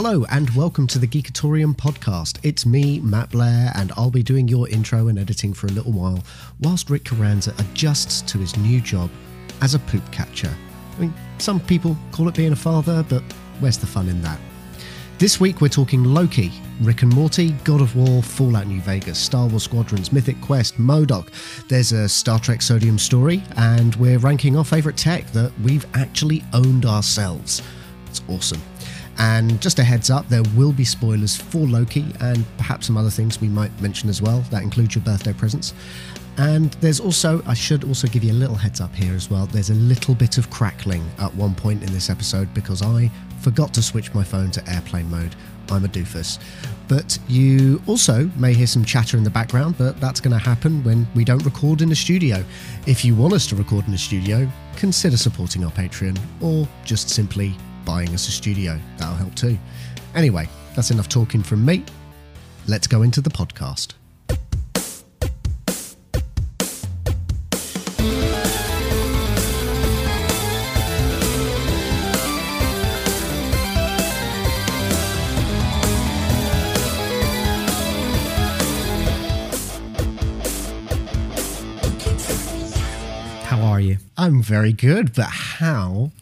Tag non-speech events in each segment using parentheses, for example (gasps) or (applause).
Hello and welcome to the Geekatorium podcast. It's me, Matt Blair, and I'll be doing your intro and editing for a little while whilst Rik Carranza adjusts to his new job as a poop catcher. I mean, some people call it being a father, but where's the fun in that? This week we're talking Loki, Rick and Morty, God of War, Fallout New Vegas, Star Wars Squadrons, Mythic Quest, MODOK. There's a Star Trek Sodium story, and we're ranking our favourite tech that we've actually owned ourselves. It's awesome. And just a heads up, there will be spoilers for Loki and perhaps some other things we might mention as well. That includes your birthday presents. And there's also, I should also give you a little heads up here as well. There's a little bit of crackling at one point in this episode because I forgot to switch my phone to airplane mode. I'm a doofus. But you also may hear some chatter in the background, but that's going to happen when we don't record in the studio. If you want us to record in the studio, consider supporting our Patreon or just simply buying us a studio. That'll help too. Anyway, that's enough talking from me. Let's go into the podcast. How are you? I'm very good, but how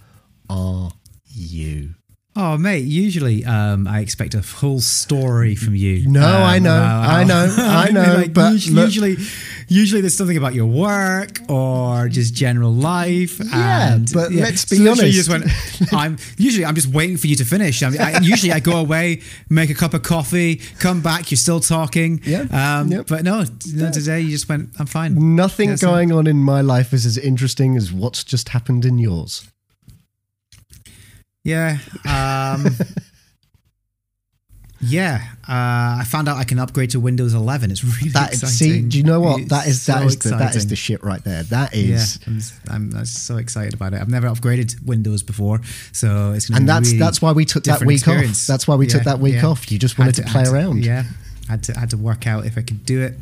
are you? Oh, mate. Usually, um, I expect a full story from you. No, Um, I know, about (laughs) I how- know, I know, like, but usually, look- usually, usually, there's something about your work or just general life. Yeah, and, but let's be so honest. You just went, I'm usually I'm just waiting for you to finish. I mean, I, usually I go away, make a cup of coffee, come back, you're still talking. Yeah, Um, yep. But no, no, today you just went, I'm fine. Nothing That's it. going on in my life is as interesting as what's just happened in yours. Yeah. Um, (laughs) yeah. Uh, I found out I can upgrade to Windows 11. It's really That exciting. see, do you know what? It's that is that so is the, that is the shit right there. That is. Yeah, I'm, I'm, I'm so excited about it. I've never upgraded Windows before, so it's to and that's really that's why we took that week experience. off. That's why we took that week yeah. off. You just wanted to, play had around. Yeah, had to had to work out if I could do it.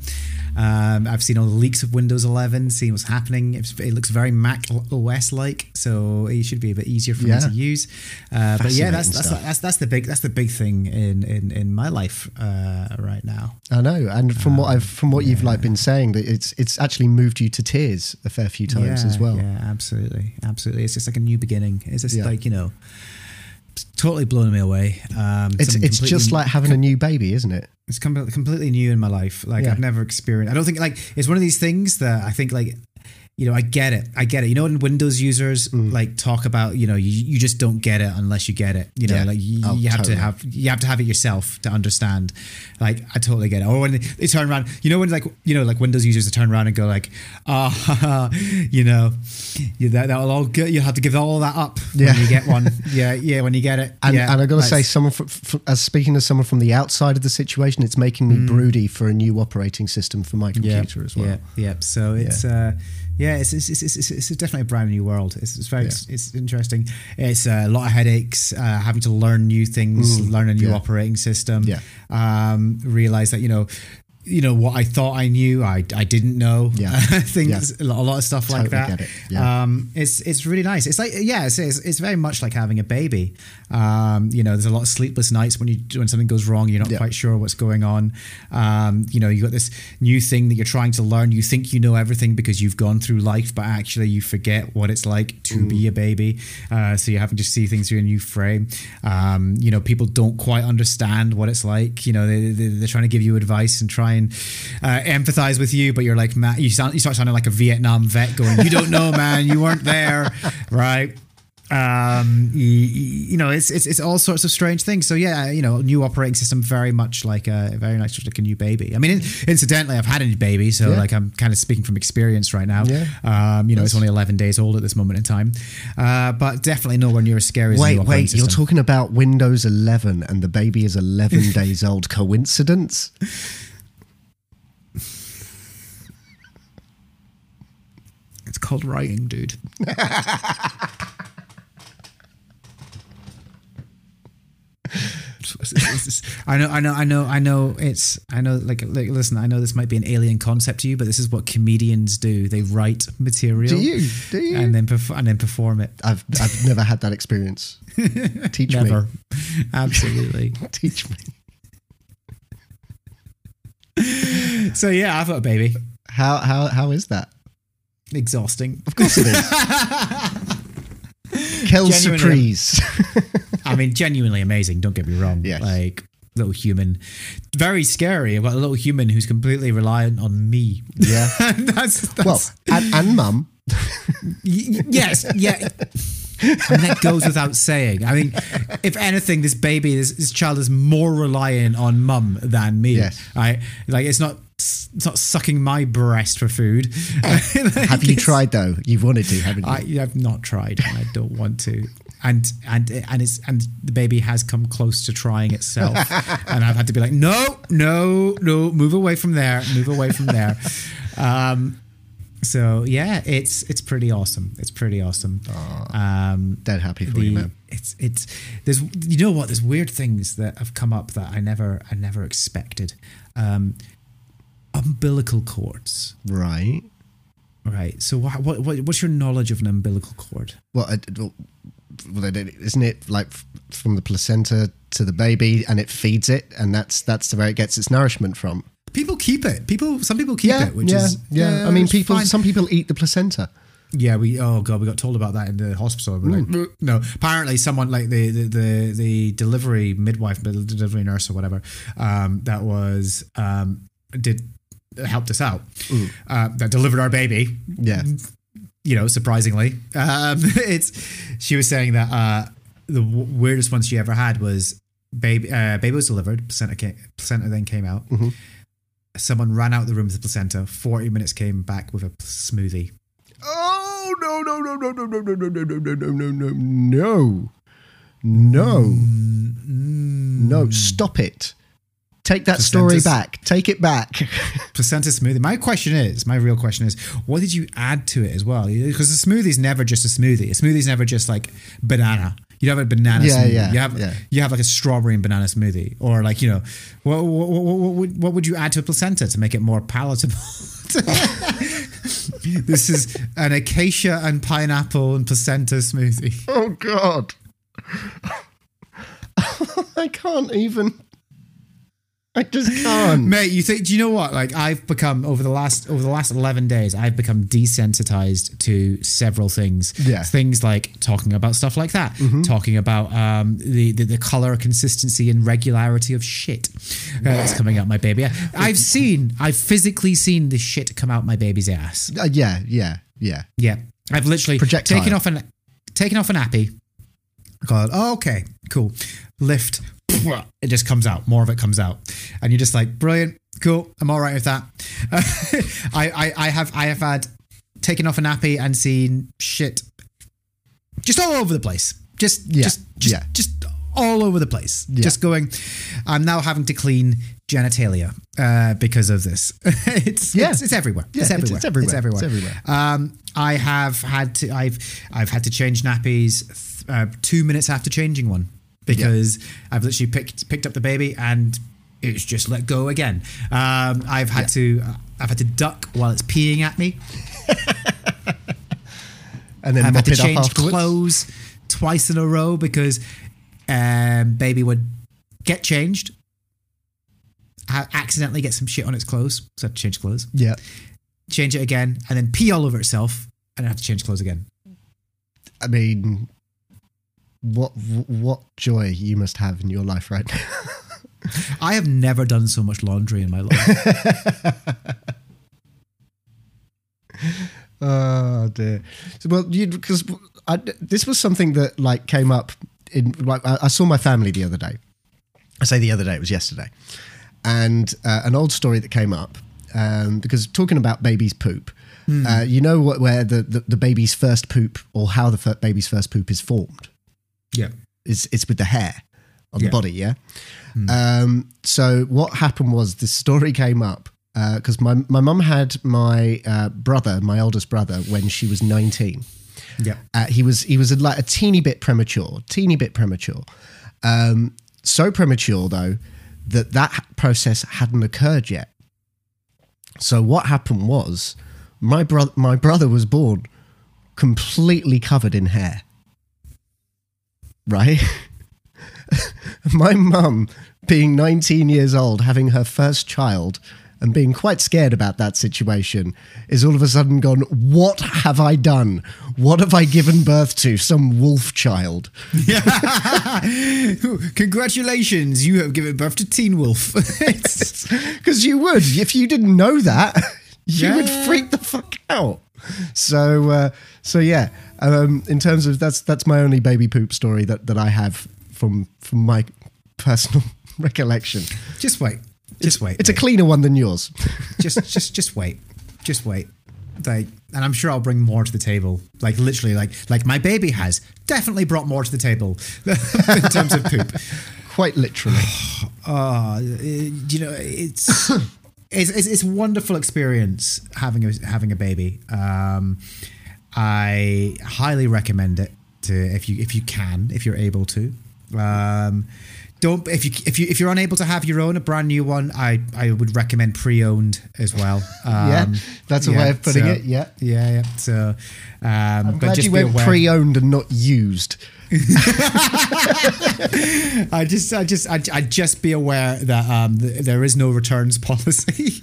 Um, I've seen all the leaks of Windows 11, seen what's happening. It's, it looks very Mac OS like, so it should be a bit easier for Yeah. me to use. Uh, but yeah, that's that's, that's that's the big that's the big thing in in, in my life uh, right now. I know, and from Um, what I've from what you've like been saying, that it's it's actually moved you to tears a fair few times yeah, as well. Yeah, absolutely, absolutely. It's just like a new beginning. It's just Yeah. like you know, totally blown me away. Um, It's it's just like having a new baby, isn't it? it's completely new in my life. Like Yeah. I've never experienced. I don't think like it's one of these things that I think like. You know, I get it. I get it. You know, when Windows users Mm. like talk about, you know, you, you just don't get it unless you get it. You know, Yeah. like you, Oh, you have totally. to have you have to have it yourself to understand. Like, I totally get it. Or when they, they turn around, you know, when like you know, like Windows users, turn around and go like, ah, (laughs) you know, you, that that'll all go, you have to give all that up Yeah. when you get one. (laughs) yeah, yeah, when you get it. And, yeah, and I've got to say, someone from, from, as speaking as someone from the outside of the situation, it's making me broody for a new operating system for my computer as well. Mm. Yeah, yeah. So it's uh, yeah, it's it's, it's, it's, it's definitely a brand new world. It's, it's very Yeah. it's interesting. It's uh, a lot of headaches, uh, having to learn new things, learn a new yeah. operating system. Yeah. Um, realize that you know. You know what I thought I knew, I, I didn't know. Yeah. (laughs) things a lot, a lot of stuff like that. get it. Yeah. Um, it's it's really nice. It's like yeah, it's, it's, it's very much like having a baby. Um, you know, there's a lot of sleepless nights when you when something goes wrong. You're not Yeah. quite sure what's going on. Um, you know, you got this new thing that you're trying to learn. You think you know everything because you've gone through life, but actually you forget what it's like to Mm. be a baby. Uh, so you're having to see things through a new frame. Um, you know, people don't quite understand what it's like. You know, they, they, they're trying to give you advice and try and uh, empathize with you, but you're like, Matt, you sound, you start sounding like a Vietnam vet going, you don't know, man, you weren't there, (laughs) right? Um you, you know it's, it's it's all sorts of strange things so yeah you know new operating system very much like a very much like a new baby i mean in, incidentally i've had a new baby so Yeah. like i'm kind of speaking from experience right now Yeah. um you know it's only 11 days old at this moment in time uh but definitely nowhere near as scary as Wait, operating wait, you're talking about Windows 11 and the baby is 11 (laughs) days old. Coincidence? it's called writing dude (laughs) I know, I know, I know, I know. It's, I know. Like, like, listen. I know this might be an alien concept to you, but this is what comedians do. They write material. Do you? Do you? And then, perf- and then perform it. I've, I've never had that experience. (laughs) Teach Never. me. Absolutely. (laughs) Teach me. So yeah, I've got a baby. How how how is that? Exhausting. Of course it is. (laughs) Genuinely. surprise. (laughs) I mean, genuinely amazing. Don't get me wrong. Yes. Like little human, very scary. I've a little human who's completely reliant on me. yeah. (laughs) that's, that's Well, and, and mum. Yes, yeah. I mean, that goes without saying. I mean, if anything, this baby, this, this child is more reliant on mum than me. Yes. Right? Like, it's not, it's not sucking my breast for food. (laughs) Have you tried though? You've wanted to, haven't you? I have not tried. and I don't want to. And and and it's and the baby has come close to trying itself, (laughs) and I've had to be like, no, no, no, move away from there, move away from there. (laughs) Um, so yeah, it's it's pretty awesome. It's pretty awesome. Um, Dead happy for you, man. it's it's there's you know what there's weird things that have come up that I never I never expected. Um, umbilical cords, Right. right? So what, what what what's your knowledge of an umbilical cord? Well, I, well, isn't it like from the placenta to the baby, and it feeds it, and that's that's where it gets its nourishment from. People keep it. People, some people keep yeah, it, which yeah, is yeah. I mean, people. fine. Some people eat the placenta. Yeah, we. Oh god, we got told about that in the hospital. We're like, "Mm." no. Apparently, someone like the the the, the delivery midwife, delivery nurse, or whatever, um, that was um, did helped us out. Uh, that delivered our baby. Yeah. You know, surprisingly, um, it's. She was saying that uh, the w- weirdest one she ever had was baby. Uh, baby was delivered. Placenta came, placenta then came out. Someone ran out of the room with the placenta. Forty minutes came back with a smoothie. Oh no no no no no no no no no no no no no no no no no! Stop it! Take that story back. Take it back. (laughs) placenta smoothie. My question is, my real question is, what did you add to it as well? Because the smoothie's never just a smoothie. A smoothie's never just like banana. You have a banana Yeah, smoothie. yeah, you have yeah. you have like a strawberry and banana smoothie, or like you know, what what, what, what, would, what would you add to a placenta to make it more palatable? (laughs) this is an acacia and pineapple and placenta smoothie. oh God! (laughs) I can't even. (laughs) I just can't. Mate, you think? Do you know what? Like, I've become over the last over the last eleven days, I've become desensitized to several things. Yeah. Mm-hmm. things like talking about stuff like that, talking about um, the, the the color, consistency, and regularity of shit uh, that's coming out my baby. (laughs) I've seen, I've physically seen the shit come out my baby's ass. Uh, yeah, yeah, yeah. Yeah, I've literally Projectile. taken off an taken off a nappy. Gone. Oh, okay, cool. Lift. (coughs) It just comes out. More of it comes out, and you're just like, brilliant, cool. I'm all right with that. (laughs) I, I I have I have had taken off a nappy and seen shit just all over the place. Just Yeah, just just yeah. just all over the place. Yeah. Just going. I'm now having to clean genitalia uh, because of this. (laughs) it's, Yeah. it's it's everywhere. Yeah, it's it's- everywhere. it's everywhere. It's everywhere. It's everywhere. Um, I have had to. I've I've had to change nappies th- uh, two minutes after changing one because I've literally picked picked up the baby and it's just let go again. Um, I've had to. Uh, I've had to duck while it's peeing at me. (laughs) And then I've had to change clothes twice in a row because um, baby would get changed, ha- accidentally get some shit on its clothes, so I had to change clothes, Yeah. change it again, and then pee all over itself, and I have to change clothes again. I mean, what what joy you must have in your life right now. (laughs) I have never done so much laundry in my life. (laughs) Oh dear. So, well, because this was something that like came up in like I, saw my family the other day. I say the other day; it was yesterday, and uh, an old story that came up um, because talking about baby's poop. Uh, you know what, where the, the, the baby's first poop or how the baby's first poop is formed? Yeah. It's, it's with the hair on Yeah. the body, yeah? Um, so what happened was this story came up because my, my mum had my uh, brother, my oldest brother, when she was 19. Yeah. Uh, he was he was like a teeny bit premature, teeny bit premature. Um, so premature though that that process hadn't occurred yet. So what happened was my brother my brother was born completely covered in hair. Right? (laughs) my mum being 19 years old, having her first child, and being quite scared about that situation, is all of a sudden gone, What have I done? What have I given birth to? Some wolf child. (laughs) Congratulations, you have given birth to Teen Wolf. (laughs) Because you would. If you didn't know that, you would freak the fuck out. So, uh, so yeah. Um, in terms of that's that's my only baby poop story that, that I have from from my personal (laughs) recollection. just wait. Just wait. It's a cleaner one than yours. (laughs) just just just wait just wait like and i'm sure i'll bring more to the table like literally like like my baby has definitely brought more to the table (laughs) in terms of poop Quite literally. uh (sighs) you know it's (coughs) it's, it's it's a wonderful experience having a having a baby um i highly recommend it to if you if you can if you're able to um don't if you if you if you're unable to have your own a brand new one i i would recommend pre-owned as well (laughs) um, yeah, that's a way of putting so- it. Yeah. yeah yeah so um I'm but glad just you be went aware pre-owned and not used. (laughs) I just, I just, I, I just be aware that um, th- there is no returns (laughs) policy,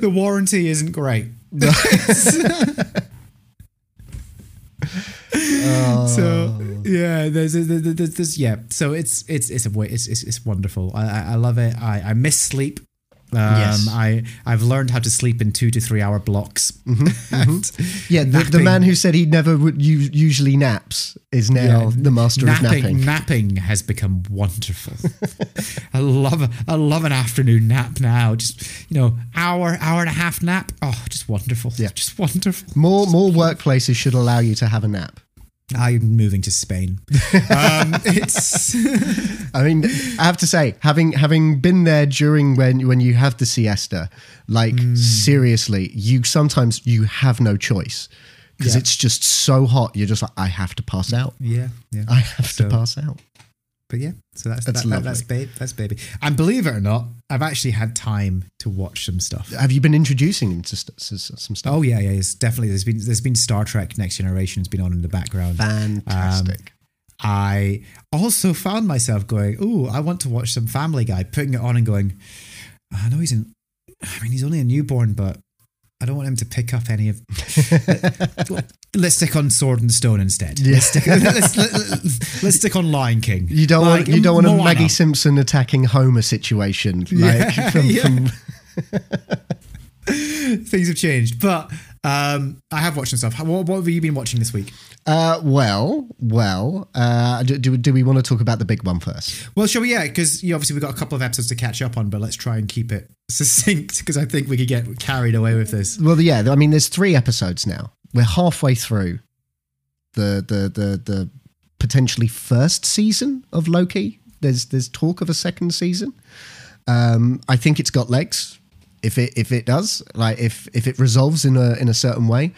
the warranty isn't great. (laughs) So oh. yeah, there's, there's, there's, there's, yeah. So it's, it's, it's a it's, it's, it's wonderful. I, I, I love it. I, I miss sleep. Um, Yes. I, I've learned how to sleep in two to three hour blocks. And (laughs) Yeah, (laughs) the, the man who said he never would usually naps is now Yeah. the master napping, of napping. Napping has become wonderful. (laughs) I love I love an afternoon nap now. Just you know, hour hour and a half nap. Oh, just wonderful. Yeah. just wonderful. More more workplaces should allow you to have a nap. I'm moving to Spain. (laughs) Um, it's I mean, I have to say, having having been there during when when you have the siesta, like Hmm. seriously, you sometimes you have no choice because Yeah. it's just so hot. You're just like, I have to pass out. yeah, yeah. I have So- to pass out. But yeah, so that's That's that, that- that's babe. That's baby. And believe it or not, I've actually had time to watch some stuff. Have you been introducing him to st- some stuff? Oh yeah, yeah. It's definitely there's been there's been Star Trek Next Generation's been on in the background. Fantastic. Um, I also found myself going, "Oh, I want to watch some Family Guy," putting it on and going, "I know he's in. I mean, he's only a newborn, but I don't want him to pick up any of. (laughs) (laughs) let's stick on Sword and Stone instead. Let's, stick, (laughs) let's, let's, let's stick on Lion King. you don't Like, want you don't want a Maggie Simpson attacking Homer situation like Yeah, from, yeah. from Things have changed, but um, I have watched some stuff. What, what have you been watching this week? Uh, well, well, uh, do, do, do we want to talk about the big one first? Well, shall we? Yeah, because you obviously we've got a couple of episodes to catch up on, but let's try and keep it succinct because I think we could get carried away with this. Well, yeah. I mean, there's three episodes now. We're halfway through the the the the potentially first season of Loki. There's there's talk of a second season. Um, I think it's got legs. If it if it does, like if if it resolves in a in a certain way,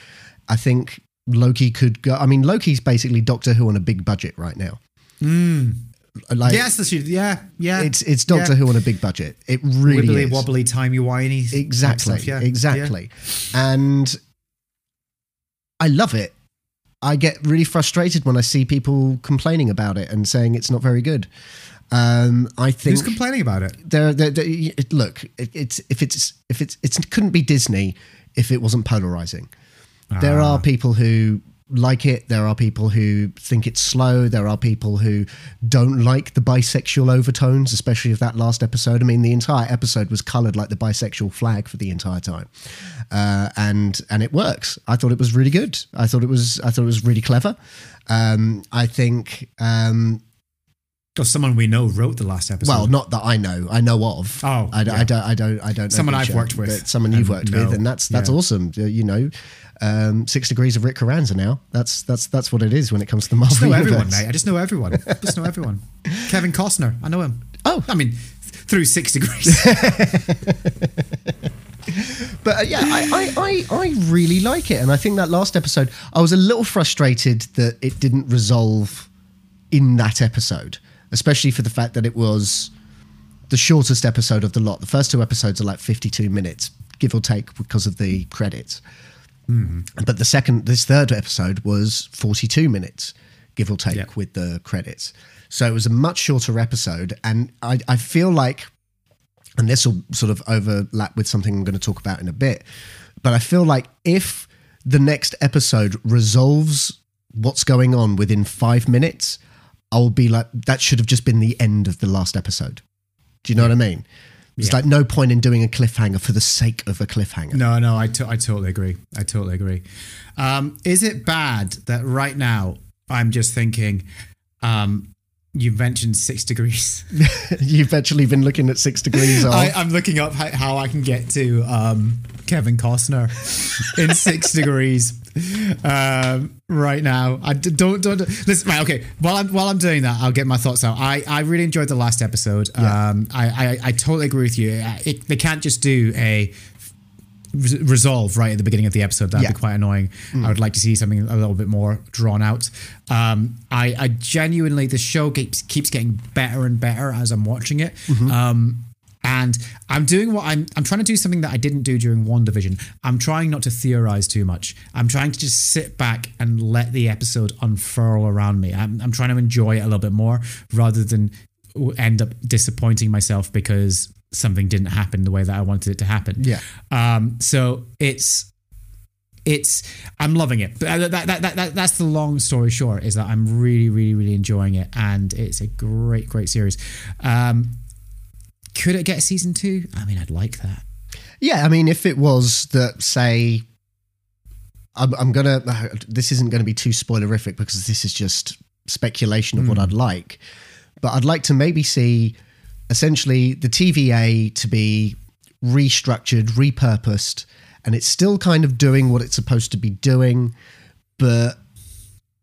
I think Loki could go. I mean, Loki's basically Doctor Who on a big budget right now. Like yes, that's yeah, yeah. it's it's Doctor yeah. Who on a big budget. It really wibbly is. wobbly, timey wimey. Exactly. stuff, yeah. Exactly. And I love it. I get really frustrated when I see people complaining about it and saying it's not very good. Um, I think Who's complaining about it? there, there, there- it- look, it, it's if it's if it's it's, it couldn't be Disney if it wasn't polarizing. There Ah. are people who like it. There are people who think it's slow. There are people who don't like the bisexual overtones, especially of that last episode. I mean, the entire episode was colored like the bisexual flag for the entire time, uh, and and it works. I thought it was really good. I thought it was I thought it was really clever. Um, I think. Um, someone we know wrote the last episode. well, not that I know. I know of. Oh, I, yeah. I don't. I don't. I don't. Know Someone I've Butcher, worked with someone you've worked know. with, and that's that's Yeah. awesome. You know, um, six degrees of Rik Carranza now. That's that's that's what it is when it comes to the I Marvel just know everyone, universe. mate. I just know everyone. I (laughs) just know everyone. Kevin Costner, I know him. Oh. I mean, through six degrees. (laughs) (laughs) But uh, yeah, I, I, I, I really like it, and I think that last episode, I was a little frustrated that it didn't resolve in that episode, especially for the fact that it was the shortest episode of the lot. The first two episodes are like fifty-two minutes, give or take, because of the credits. Mm-hmm. But the second, this third episode was forty-two minutes, give or take, Yeah. with the credits. So it was a much shorter episode, and I, I feel like, and this will sort of overlap with something I'm going to talk about in a bit, but I feel like if the next episode resolves what's going on within five minutes, I'll be like, that should have just been the end of the last episode. Do you know what I mean? There's Yeah. like no point in doing a cliffhanger for the sake of a cliffhanger. No, no, I, totally agree. I totally agree. Um, is it bad that right now I'm just thinking, um, you mentioned six degrees. (laughs) You've actually been looking at six degrees. I, I'm looking up how, how I can get to um, Kevin Costner in six degrees (laughs) um, right now. I d- don't don't listen. Right, okay. While I'm while I'm doing that, I'll get my thoughts out. I, I really enjoyed the last episode. Um, I, I I totally agree with you. Uh, It, they can't just do a resolve right at the beginning of the episode. That'd Yeah. be quite annoying. I would like to see something a little bit more drawn out. Um, I, I genuinely, the show keeps keeps getting better and better as I'm watching it. Um, and I'm doing what I'm I'm trying to do something that I didn't do during WandaVision. I'm trying not to theorize too much. I'm trying to just sit back and let the episode unfurl around me. I'm, I'm trying to enjoy it a little bit more rather than end up disappointing myself because something didn't happen the way that I wanted it to happen. Yeah. Um, so it's it's I'm loving it. But that, that, that, that, that's the long story short is that I'm really, really, really enjoying it, and it's a great, great series. Um, could it get a season two? I mean, I'd like that. Yeah, I mean, if it was that, say, I'm, I'm gonna. This isn't going to be too spoilerific because this is just speculation of what hmm. I'd like, but I'd like to maybe see essentially the TVA to be restructured, repurposed, and it's still kind of doing what it's supposed to be doing, but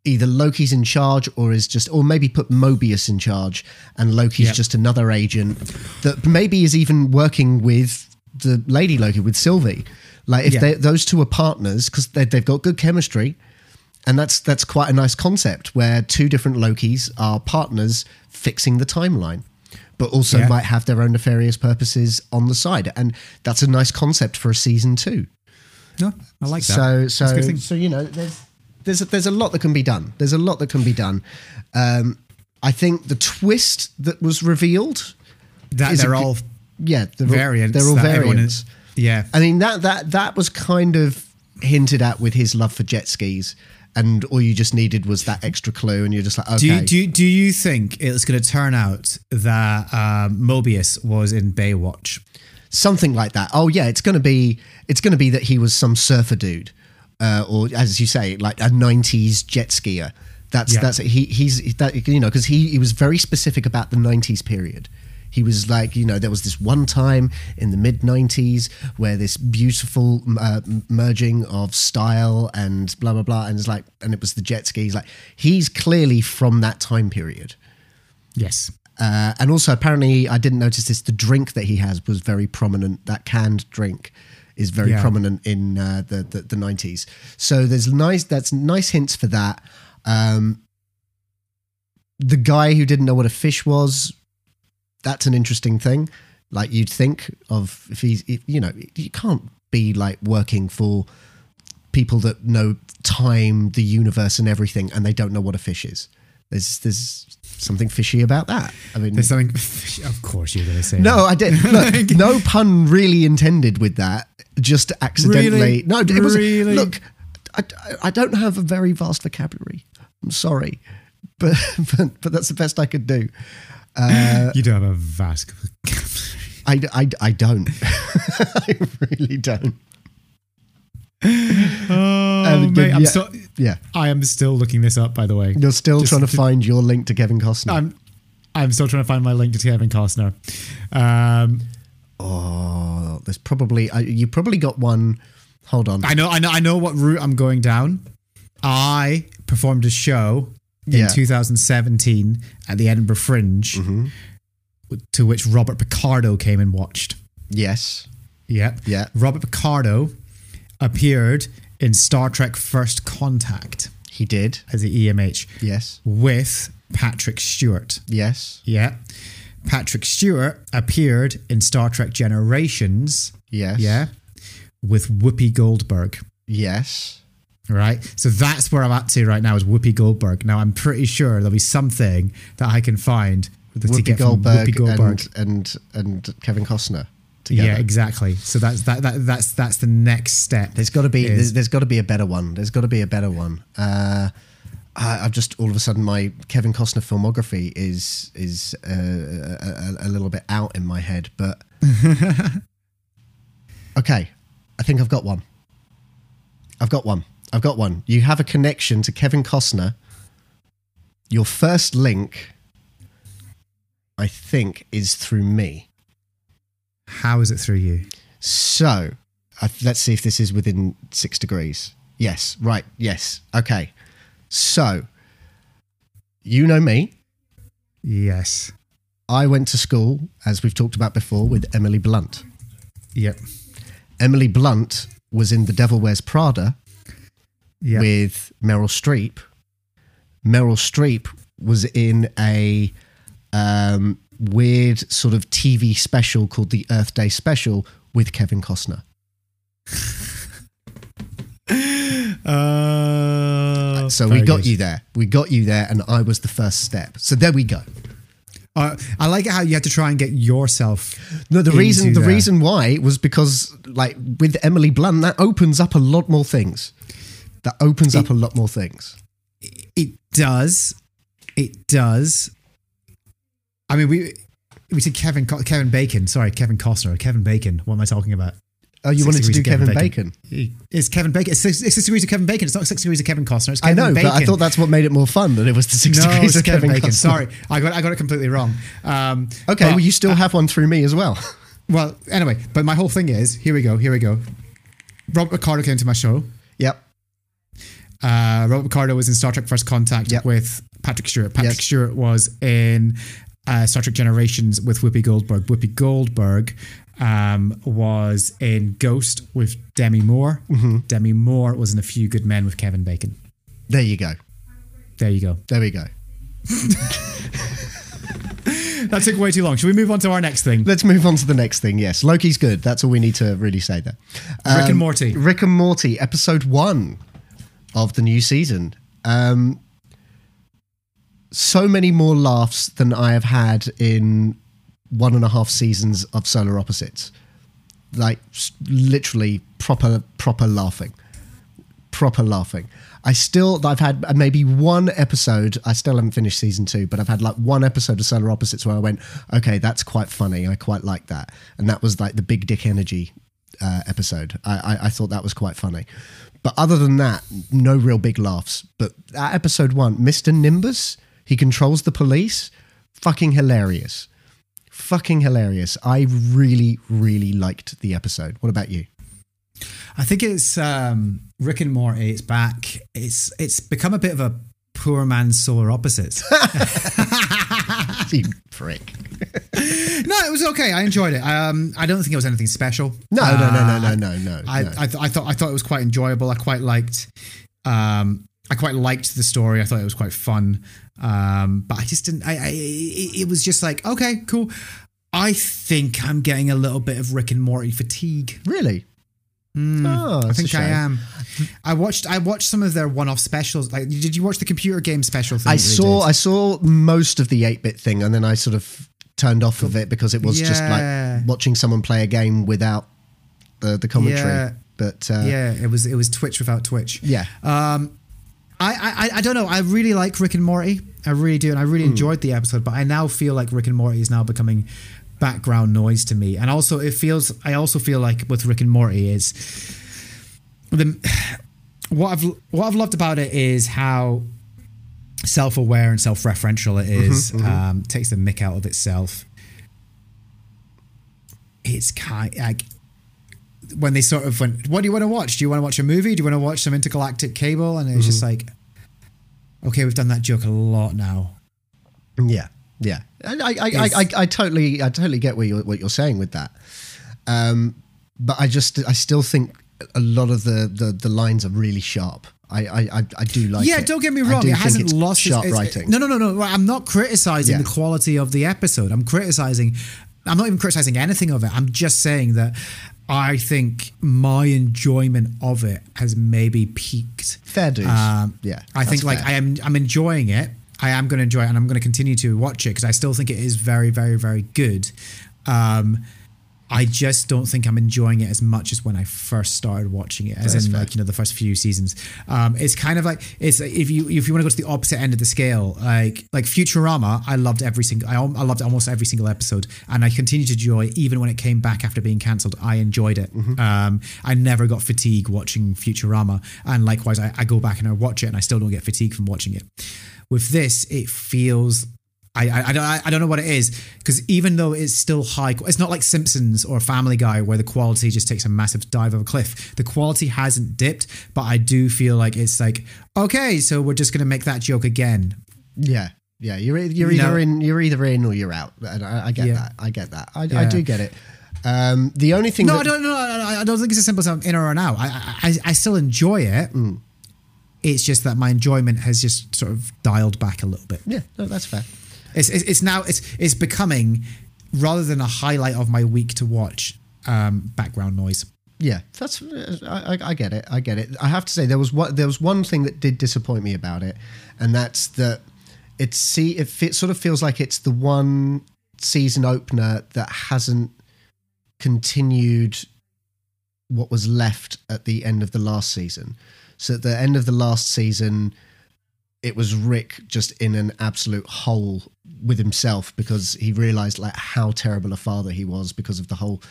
either Loki's in charge or is just, or maybe put Mobius in charge and Loki's Yep. just another agent that maybe is even working with the Lady Loki, with Sylvie. Like if Yeah. those two are partners because they've got good chemistry, and that's that's quite a nice concept where two different Lokis are partners fixing the timeline, but also Yeah. might have their own nefarious purposes on the side, and that's a nice concept for a season two. No, I like that. So so so you know there's there's a, there's a lot that can be done. There's a lot that can be done. Um, I think the twist that was revealed, that a they're good- all yeah, they're all- variants. They're all variants. is- yeah. I mean that that that was kind of hinted at with his love for jet skis, and all you just needed was that extra clue, and you're just like, okay, Do you, do you, do you think it's going to turn out that um, Mobius was in Baywatch? something like that. Oh yeah, it's gonna be it's gonna be that he was some surfer dude, uh, or as you say, like a '90s jet skier. That's Yeah. that's he he's that you know because he he was very specific about the '90s period. He was like, you know, there was this one time in the mid 90s where this beautiful uh, merging of style and blah, blah, blah. And it's like, and it was the jet skis. Like, he's clearly from that time period. Yes. Uh, and also, apparently, I didn't notice this. The drink that he has was very prominent. That canned drink is very Yeah. prominent in uh, the, the the nineties. So there's nice. That's nice hints for that. Um, the guy who didn't know what a fish was. That's an interesting thing. Like you'd think of if he's, if, you know, you can't be like working for people that know time, the universe, and everything, and they don't know what a fish is. There's there's something fishy about that. I mean, There's something. Of course, you're going to say. no, that. I didn't. Look, (laughs) no pun really intended with that. Just accidentally. Really? No, it was. Really? Look, I, I don't have a very vast vocabulary. I'm sorry, but (laughs) but, but that's the best I could do. you don't have a vast. I, I, I don't. (laughs) I really don't. Oh, Um, mate, I'm yeah. still. Yeah, I am still looking this up. By the way, you're still Just trying to to- find your link to Kevin Costner. I'm. I'm still trying to find my link to Kevin Costner. Um, oh, there's probably uh, you probably got one. Hold on. I know, I know, I know what route I'm going down. I performed a show in Yeah. 2017 at the Edinburgh Fringe, Mm-hmm. to which Robert Picardo came and watched. yes. Yep. Yeah. Robert Picardo appeared in Star Trek: First Contact He did. as the EMH Yes. with Patrick Stewart. Yes. Yeah, Patrick Stewart appeared in Star Trek Generations. Yes. Yeah, with Whoopi Goldberg. Yes. Right, so that's where I'm at to right now is Whoopi Goldberg. Now I'm pretty sure there'll be something that I can find Whoopi Goldberg, Whoopi Goldberg. And, and and Kevin Costner together. Yeah, exactly. So that's that, that that's that's the next step. There's got to be is- there's, there's got to be a better one. There's got to be a better one. Uh, I've just all of a sudden my Kevin Costner filmography is is uh, a, a, little bit out in my head, but (laughs) okay, I think I've got one. I've got one. I've got one. You have a connection to Kevin Costner. Your first link, I think, is through me. How is it through you? So, uh, let's see if this is within six degrees. Yes, right. Yes. Okay. So, you know me. Yes. I went to school, as we've talked about before, with Emily Blunt. Yep. Emily Blunt was in The Devil Wears Prada Yep. with Meryl Streep. Meryl Streep was in a um, weird sort of TV special called the Earth Day Special with Kevin Costner. (laughs) Uh, So very we got good. you there. We got you there, and I was the first step. So there we go. Uh, I like it how you had to try and get yourself. No, the reason the that. reason why was because like with Emily Blunt, that opens up a lot more things. That opens up a lot more things. It does. It does. I mean, we we said Kevin Kevin Bacon. Sorry, Kevin Costner. Kevin Bacon. What am I talking about? Oh, you Six wanted to do of Kevin Bacon. It's Kevin Bacon. It's six, it's six degrees of Kevin Bacon. It's not six degrees of Kevin Costner. It's I know, Bacon. but I thought that's what made it more fun. That it was the six no, degrees of Kevin, Kevin Bacon. Costner. Sorry, I got I got it completely wrong. Um, Okay, but- well, you still have one through me as well. (laughs) well, anyway, but my whole thing is here we go. Here we go. Robert Picardo came to my show. yep. Uh, Robert Picardo was in Star Trek First Contact Yep. with Patrick Stewart. Patrick Yes. Stewart was in uh, Star Trek Generations with Whoopi Goldberg. Whoopi Goldberg um, was in Ghost with Demi Moore. Mm-hmm. Demi Moore was in A Few Good Men with Kevin Bacon. There you go. There you go. There we go. (laughs) That took way too long. Should we move on to our next thing? Let's move on to the next thing. Yes, Loki's good. That's all we need to really say there. Rick and Um, Morty. Rick and Morty, episode one of the new season. Um, so many more laughs than I have had in one and a half seasons of Solar Opposites. Like literally proper, proper laughing, proper laughing. I still, I've had maybe one episode. I still haven't finished season two, but I've had like one episode of Solar Opposites where I went, okay, that's quite funny. I quite like that, and that was like the Big Dick Energy uh, episode. I, I, I thought that was quite funny. But other than that, no real big laughs. But episode one, Mr. Nimbus, he controls the police. Fucking hilarious. Fucking hilarious. I really, really liked the episode. What about you? I think it's um, Rick and Morty. It's back. It's it's become a bit of a poor man's solar opposites. (laughs) (laughs) you prick. no, it was okay. I enjoyed it. Um, I don't think it was anything special. No, no, no, no, no, no, no. I, no. I, th- I thought I thought it was quite enjoyable. I quite liked. Um, I quite liked the story. I thought it was quite fun. Um, but I just didn't. I, I it, was just like okay, cool. I think I'm getting a little bit of Rick and Morty fatigue. really? oh, I think I am. I watched. I watched some of their one-off specials. Like, did you watch the computer game special thing? I saw? I saw most of the 8-bit thing and then I sort of turned off of it because it was just like watching someone play a game without the the commentary. Yeah. But uh, yeah, it was. It was Twitch without Twitch. yeah. Um, I, I I don't know. I really like Rick and Morty. I really do, and I really Hmm. enjoyed the episode. But I now feel like Rick and Morty is now becoming background noise to me. And also, it feels. I also feel like with Rick and Morty is the what I've what I've loved about it is how self-aware and self-referential it is. Mm-hmm, is. Um, takes the mick out of itself. It's kind like when they sort of went, "What do you want to watch? Do you want to watch a movie? Do you want to watch some intergalactic cable?" And it was just like, "Okay, we've done that joke a lot now." Yeah, yeah. I, I, I, I, I, totally, I totally get what you're, what you're saying with that. Um, but I just, I still think a lot of the, the, the lines are really sharp. I, I, I, do like. yeah, it. don't get me wrong; it hasn't it's lost its- sharp it's- writing. No, no, no, no. I'm not criticizing Yeah. the quality of the episode. I'm criticizing I'm not even criticizing anything of it. I'm just saying that I think my enjoyment of it has maybe peaked. Fair dues. Um, Yeah, I think like fair. I am. I'm enjoying it. I am going to enjoy it, and I'm going to continue to watch it because I still think it is very, very, very good. Um, I just don't think I'm enjoying it as much as when I first started watching it, as That's in fair. like you know the first few seasons. Um, it's kind of like it's if you if you want to go to the opposite end of the scale, like like Futurama, I loved every single I, I loved almost every single episode, and I continue to enjoy even when it came back after being cancelled. I enjoyed it. Mm-hmm. Um, I never got fatigue watching Futurama, and likewise, I, I go back and I watch it, and I still don't get fatigue from watching it. With this, it feels I, I, I don't I don't know what it is because even though it's still high, it's not like Simpsons or Family Guy where the quality just takes a massive dive of a cliff. The quality hasn't dipped, but I do feel like it's like okay, so we're just gonna make that joke again. Yeah, yeah. You're you're either know- in you're either in or you're out. And I, I get Yeah. that. I get that. I, I do get it. Um, the only thing No, that, I don't. I I don't think it's as simple as I'm in or out. I I, I still enjoy it. Mm. It's just that my enjoyment has just sort of dialed back a little bit. yeah, no, that's fair. It's, it's, it's now it's it's becoming rather than a highlight of my week to watch um, background noise. Yeah, that's I, I, I get it. I get it. I have to say there was one there was one thing that did disappoint me about it, and that's that it's see it fe- sort of feels like it's the one season opener that hasn't continued what was left at the end of the last season. So at the end of the last season, it was Rick just in an absolute hole with himself because he realized like how terrible a father he was because of the whole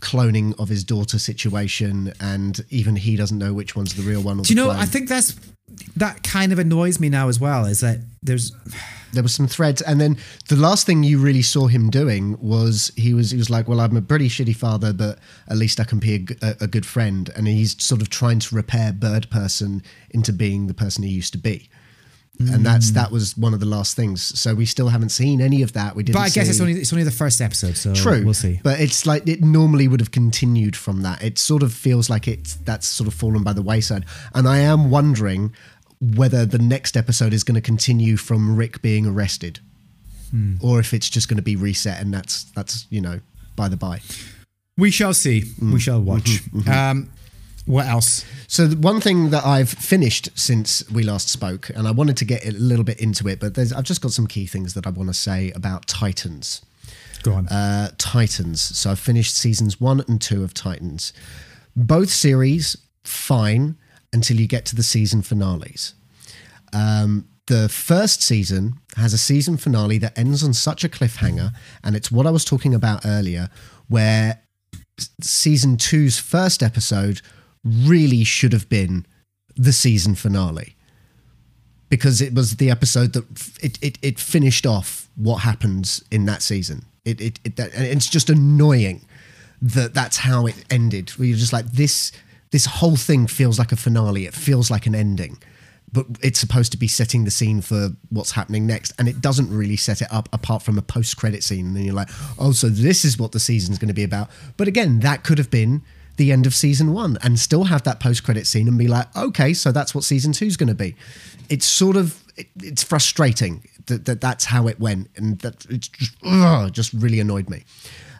cloning of his daughter situation and even he doesn't know which one's the real one or Do you know? clone. I think that's that kind of annoys me now as well. Is that there's there were some threads and then the last thing you really saw him doing was he was he was like well i'm a pretty shitty father but at least i can be a good friend and he's sort of trying to repair bird person into being the person he used to be and that's that was one of the last things so we still haven't seen any of that we didn't but I guess see- it's only it's only the first episode, so True, We'll see. But it's like it normally would have continued from that. It sort of feels like it's that's sort of fallen by the wayside. And I am wondering whether the next episode is going to continue from Rick being arrested, Hmm. or if it's just going to be reset and that's that's you know by the by. We shall see. Mm. We shall watch. Mm-hmm, Um, what else? So the one thing that I've finished since we last spoke, and I wanted to get a little bit into it, but there's, I've just got some key things that I want to say about Titans. Go on. uh, Titans. So I've finished seasons one and two of Titans. Both series fine until you get to the season finales. Um, the first season has a season finale that ends on such a cliffhanger, and it's what I was talking about earlier, where season two's first episode really should have been the season finale because it was the episode that f- it, it, it finished off what happens in that season. It, it, it that, and it's just annoying that that's how it ended. Where you're just like this this whole thing feels like a finale. It feels like an ending, but it's supposed to be setting the scene for what's happening next, and it doesn't really set it up apart from a post credit scene. And then you're like, oh, so this is what the season's going to be about. But again, that could have been the end of season one and still have that post credit scene and be like, okay, so that's what season two's going to be. It's sort of it, it's frustrating that, that that's how it went, and that it's just ugh, just really annoyed me.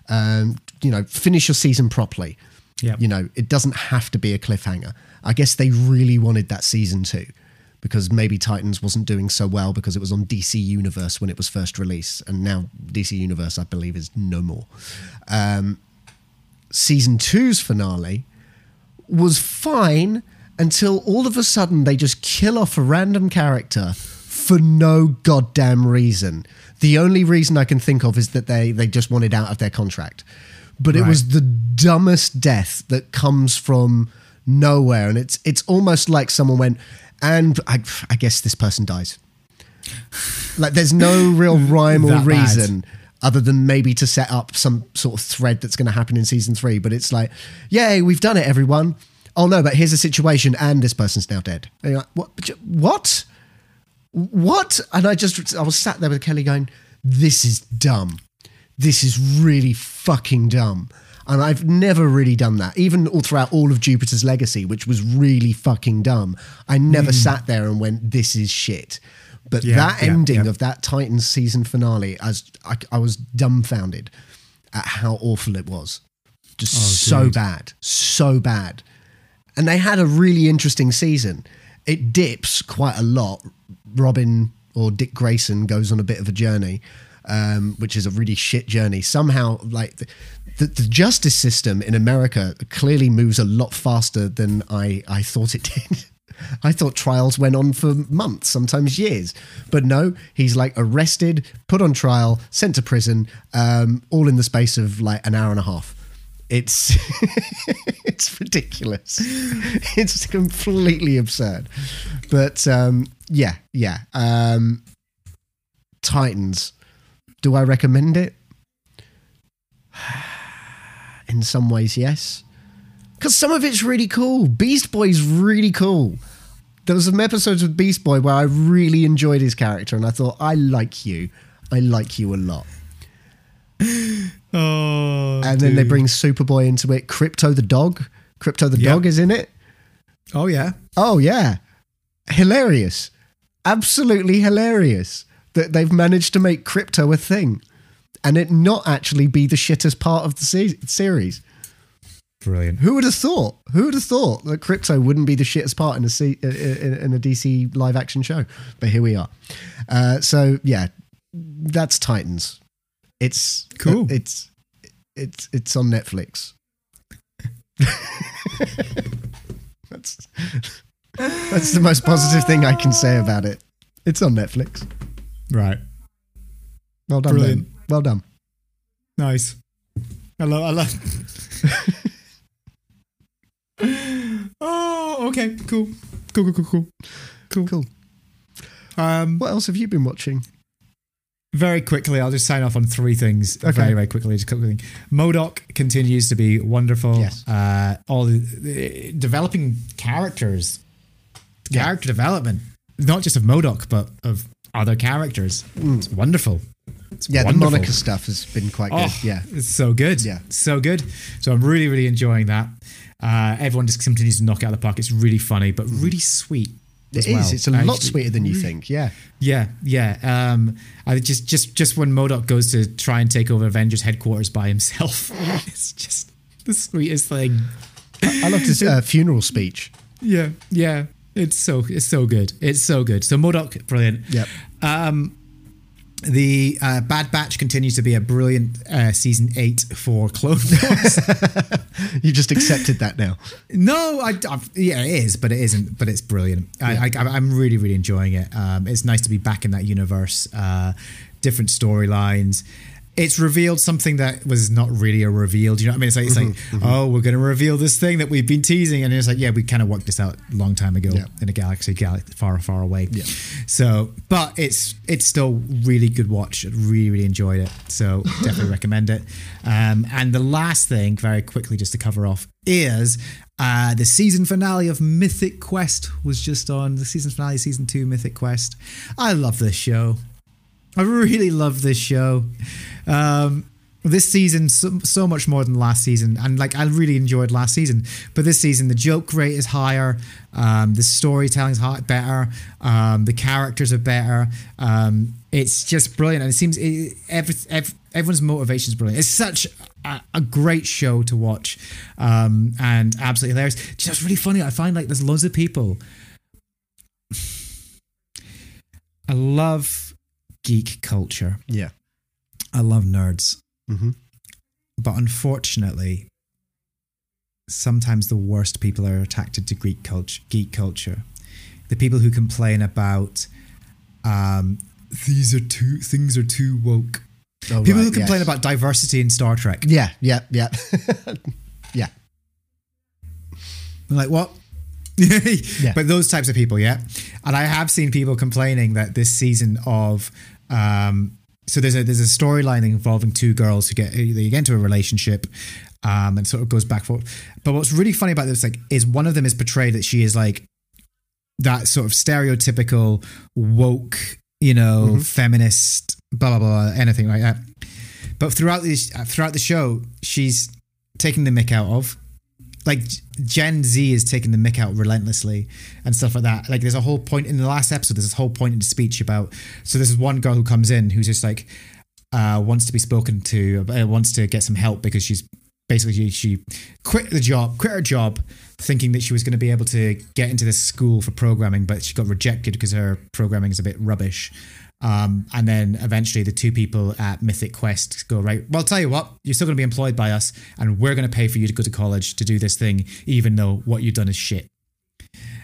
Um, you know, finish your season properly. Yep. You know, it doesn't have to be a cliffhanger. I guess they really wanted that season two because maybe Titans wasn't doing so well because it was on DC Universe when it was first released, and now DC Universe, I believe, is no more. Um, season two's finale was fine until all of a sudden they just kill off a random character for no goddamn reason. The only reason I can think of is that they they just wanted out of their contract. But it was the dumbest death that comes from nowhere and it's it's almost like someone went and I, I guess this person dies. Like there's no real rhyme or reason. bad. Other than maybe to set up some sort of thread that's going to happen in season three. But it's like, yay, we've done it, everyone. Oh no, but here's the situation, and this person's now dead. And you're like, what? What? What? And I just, I was sat there with Kelly going, this is dumb. This is really fucking dumb. And I've never really done that, even all throughout all of Jupiter's Legacy, which was really fucking dumb. I never hmm. sat there and went, "This is shit." But Yeah, that yeah, ending yeah. of that Titans season finale, as I, I was dumbfounded. at how awful it was. Just Oh, so dude. bad, so bad. And they had a really interesting season. It dips quite a lot. Robin or Dick Grayson goes on a bit of a journey, um, which is a really shit journey. Somehow, like the, the, the justice system in America clearly moves a lot faster than I, I thought it (laughs) did. I thought trials went on for months, sometimes years. But no, he's like arrested, put on trial, sent to prison, um, all in the space of like an hour and a half. It's (laughs) it's ridiculous. It's completely absurd. But um, yeah, yeah. Um, Titans. Do I recommend it? (sighs) In some ways, yes. Because some of it's really cool. Beast Boy's really cool. There was some episodes of Beast Boy where I really enjoyed his character, and I thought, I like you. I like you a lot. (gasps) Oh, And then they bring Superboy into it. Krypto the dog. Krypto the Yep. dog is in it. Oh yeah. Oh yeah, hilarious, absolutely hilarious that they've managed to make Krypto a thing, and it not actually be the shittest part of the se- series. Brilliant. Who would have thought? Who would have thought that Krypto wouldn't be the shittest part in a C- uh, uh, in, in a DC live action show? But here we are. Uh, so yeah, that's Titans. It's Cool. Uh, it's it's it's on Netflix. (laughs) that's that's the most positive thing I can say about it. It's on Netflix. Right. Well done, Brilliant. Ben. Well done. Nice. I love. I love. (laughs) oh, okay. Cool. Cool. Cool. Cool. Cool. Cool. Cool. Um, What else have you been watching? very quickly, I'll just sign off on three things. Okay. Very, very quickly. Just quickly. Modok continues to be wonderful. Yes. Uh, all the, the developing characters, Yeah. character development, not just of Modok, but of other characters. It's wonderful. It's Mm. Yeah, wonderful. the Monica stuff has been quite good. Oh, yeah. it's so good. Yeah. so good. So I'm really, really enjoying that. Uh, everyone just continues to knock out of the park. It's really funny, but really sweet. It as is. well. It's a lot Actually, sweeter than you think. Yeah. Yeah, yeah. Um, I just, just, just when Modok goes to try and take over Avengers headquarters by himself, (laughs) it's just the sweetest thing. I loved his uh, (laughs) funeral speech. Yeah, yeah. It's so, it's so good. It's so good. So Modok, brilliant. Yep. Um, the uh, Bad Batch continues to be a brilliant uh, season eight for Clone Wars. (laughs) You just accepted that now. No, I, I've, yeah, it is, but it isn't. But it's brilliant. I, I, I'm really, really enjoying it. Um, it's nice to be back in that universe. Uh, different storylines. It's revealed something that was not really a reveal. You know what I mean? It's like, it's like oh, we're going to reveal this thing that we've been teasing, and it's like, yeah, we kind of worked this out a long time ago Yeah. in a galaxy, gal- far, far away. Yeah. So, but it's it's still really good watch. I really, really enjoyed it. So (laughs) definitely recommend it. Um, and the last thing, very quickly, just to cover off, is uh, the season finale of Mythic Quest was just on. The season finale, season two, Mythic Quest. I love this show. I really love this show. Um, this season, so, so much more than last season, and like I really enjoyed last season. But this season, the joke rate is higher, um, the storytelling's better, um, the characters are better. Um, it's just brilliant, and it seems it, every, ev everyone's motivation is brilliant. It's such a, a great show to watch, um, and absolutely hilarious. Just really funny. I find like there's loads of people. (sighs) I love geek culture. Yeah. I love nerds. Mhm. But unfortunately, sometimes the worst people are attracted to geek culture. Geek culture, the people who complain about um, these are too things are too woke. Oh, people right, who complain yes. about diversity in Star Trek. Yeah, yeah, yeah. (laughs) yeah. I'm like what? (laughs) yeah. But those types of people, yeah. And I have seen people complaining that this season of um so there's a there's a storyline involving two girls who get they get into a relationship um and sort of goes back forth. But what's really funny about this like is one of them is portrayed that she is like that sort of stereotypical woke, you know, feminist, blah blah blah, anything like that. But throughout this throughout the show, she's taking the mick out of like Gen Z is taking the mick out relentlessly and stuff like that. Like there's a whole point in the last episode. There's this whole point in the speech about. So there's one girl who comes in who's just like, uh, wants to be spoken to, uh, wants to get some help because she's basically she, she quit the job, quit her job, thinking that she was going to be able to get into this school for programming, but she got rejected because her programming is a bit rubbish. Um, and then eventually the two people at Mythic Quest go, right, well, tell you what, you're still going to be employed by us and we're going to pay for you to go to college to do this thing, even though what you've done is shit.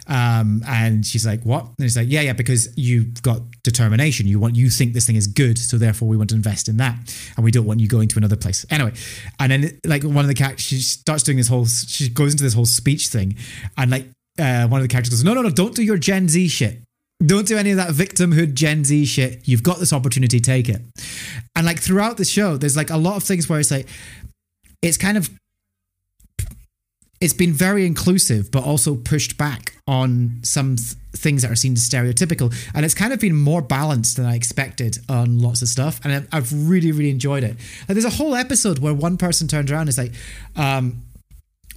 Um, and she's like, what? And he's like, yeah, yeah, because you've got determination. You want, you think this thing is good. So therefore we want to invest in that. And we don't want you going to another place. Anyway. And then like one of the characters, she starts doing this whole, she goes into this whole speech thing. And like, uh, one of the characters goes, no, no, no, don't do your Gen Z shit. Don't do any of that victimhood Gen Z shit. You've got this opportunity, take it. And like throughout the show, there's like a lot of things where it's like, it's kind of it's been very inclusive, but also pushed back on some th- things that are seen as stereotypical. And it's kind of been more balanced than I expected on lots of stuff. And I've really, really enjoyed it. There's a whole episode where one person turned around and is like, um,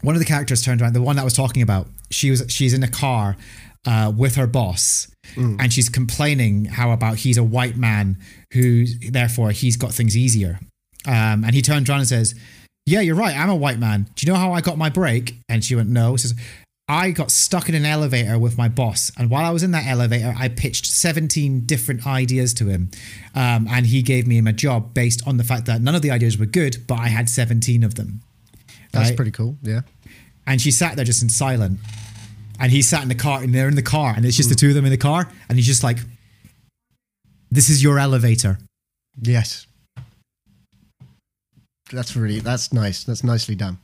one of the characters turned around, the one that I was talking about, she was she's in a car uh, with her boss. Mm. And she's complaining how about he's a white man who therefore he's got things easier. Um, and he turned around and says, yeah, you're right. I'm a white man. Do you know how I got my break? And she went, No. She says, I got stuck in an elevator with my boss. And while I was in that elevator, I pitched 17 different ideas to him. Um, and he gave me a job based on the fact that none of the ideas were good, but I had 17 of them. That's right? pretty cool. Yeah. And she sat there just in silent. And he sat in the car, and they're in the car, and it's just mm. the two of them in the car. And he's just like, This is your elevator. Yes that's really that's nice. That's nicely done.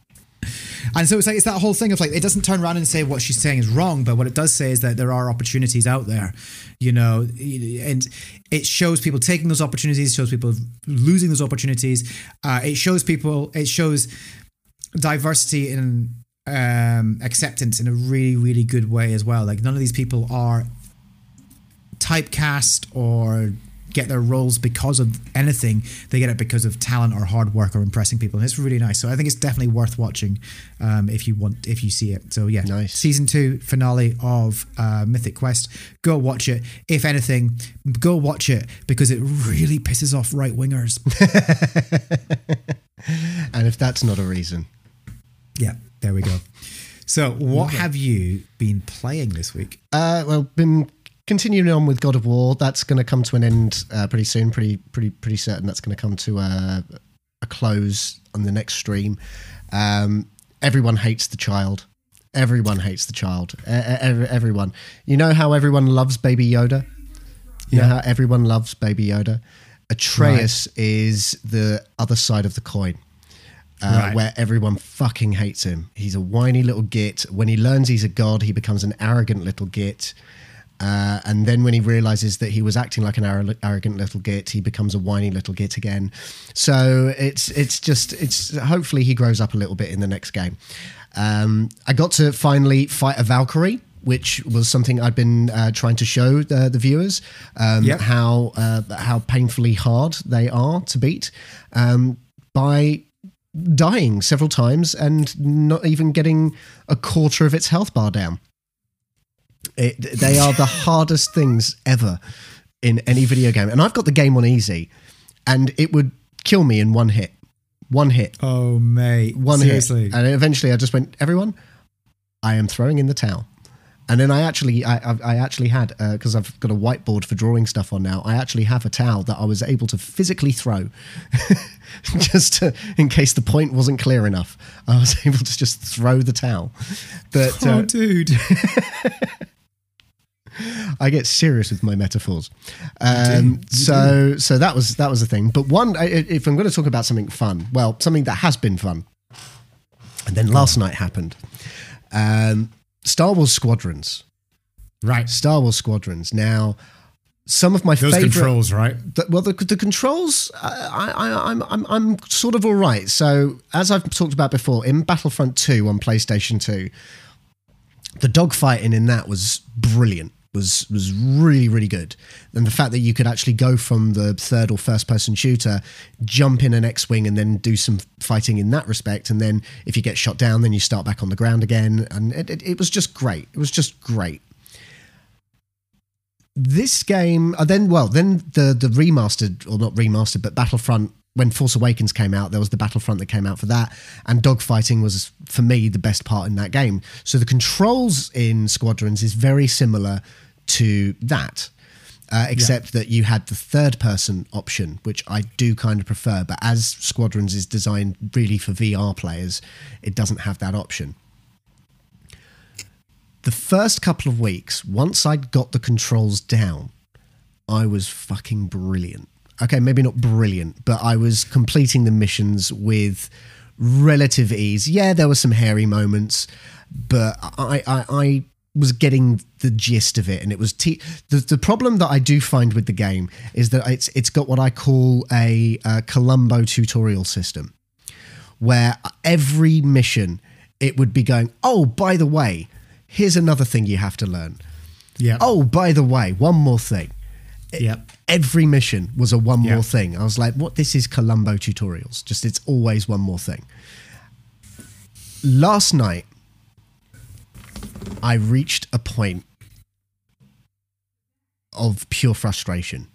And so it's like it's that whole thing of like it doesn't turn around and say what she's saying is wrong, but what it does say is that there are opportunities out there, you know, and it shows people taking those opportunities, shows people losing those opportunities. Uh, it shows people, it shows diversity and um, acceptance in a really, really good way as well. Like none of these people are typecast or get their roles because of anything. They get it because of talent or hard work or impressing people, and it's really nice. So I think it's definitely worth watching um, if you want if you see it. So yeah, nice season two finale of uh, Mythic Quest. Go watch it. If anything, go watch it because it really pisses off right wingers. (laughs) and if that's not a reason, yeah, there we go. So, what have you been playing this week? Uh, well, been continuing on with God of War, that's going to come to an end uh, pretty soon. Pretty, pretty, pretty certain that's going to come to a, a, close on the next stream. Um, everyone hates the child. Everyone hates the child. Uh, everyone. You know how everyone loves Baby Yoda. You yeah. know how everyone loves Baby Yoda. Atreus right. is the other side of the coin. Uh, right. where everyone fucking hates him. He's a whiny little git. When he learns he's a god, he becomes an arrogant little git. Uh, and then when he realizes that he was acting like an arrogant little git, he becomes a whiny little git again. So it's it's just it's hopefully he grows up a little bit in the next game. Um, I got to finally fight a Valkyrie, which was something I'd been uh, trying to show the, the viewers um, yep. how uh, how painfully hard they are to beat um, by dying several times and not even getting a quarter of its health bar down. It, they are the (laughs) hardest things ever in any video game. And I've got the game on easy, and it would kill me in one hit. One hit. Oh, mate. One Seriously. hit. And eventually I just went, everyone, I am throwing in the towel. And then I actually, I, I actually had because uh, I've got a whiteboard for drawing stuff on now. I actually have a towel that I was able to physically throw, (laughs) just to, in case the point wasn't clear enough. I was (laughs) able to just throw the towel. But oh, uh, dude, (laughs) I get serious with my metaphors. Um, so so that was that was the thing. But one, if I'm going to talk about something fun, well, something that has been fun, and then last night happened. Um, Star Wars Squadrons, right? Star Wars Squadrons. Now, some of my Those favorite controls, right? The, well, the, the controls, uh, I, I, I'm, I'm, I'm sort of all right. So, as I've talked about before, in Battlefront Two on PlayStation Two, the dogfighting in that was brilliant was was really really good. And the fact that you could actually go from the third or first person shooter jump in an x-wing and then do some fighting in that respect and then if you get shot down then you start back on the ground again. And it, it, it was just great. It was just great. This game uh, then well then the the remastered or not remastered but battlefront when force awakens came out there was the battlefront that came out for that and dogfighting was for me the best part in that game. So the controls in squadrons is very similar to that uh, except that you had the third person option which i do kind of prefer but as squadrons is designed really for vr players it doesn't have that option. The first couple of weeks, once I'd got the controls down, I was fucking brilliant. Okay, maybe not brilliant, but I was completing the missions with relative ease. Yeah, there were some hairy moments, but I, I, I was getting the gist of it, and it was te- the the problem that I do find with the game is that it's it's got what I call a, a Columbo tutorial system, where every mission it would be going, oh, by the way, here's another thing you have to learn. Yeah. Oh, by the way, one more thing. Yep. Every mission was a one Yeah. more thing. I was like, what? This is Columbo tutorials. Just it's always one more thing. Last night, I reached a point of pure frustration.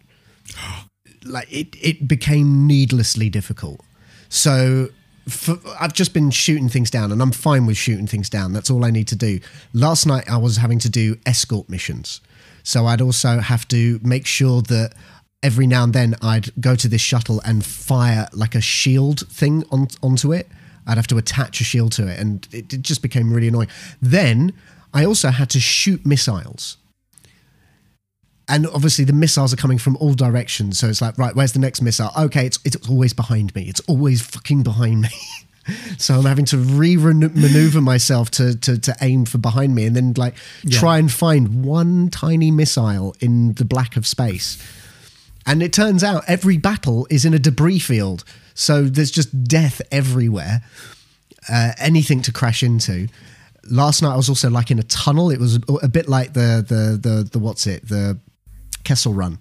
(gasps) like it, it became needlessly difficult. So for, I've just been shooting things down, and I'm fine with shooting things down. That's all I need to do. Last night I was having to do escort missions, so I'd also have to make sure that every now and then I'd go to this shuttle and fire like a shield thing on, onto it. I'd have to attach a shield to it, and it, it just became really annoying. Then I also had to shoot missiles and obviously the missiles are coming from all directions. So it's like, right, where's the next missile? Okay, it's it's always behind me. It's always fucking behind me. (laughs) so I'm having to re-maneuver myself to, to to aim for behind me, and then like try and find one tiny missile in the black of space. And it turns out every battle is in a debris field, so there's just death everywhere. Uh, anything to crash into. Last night I was also like in a tunnel. It was a bit like the the the the what's it the Kessel Run,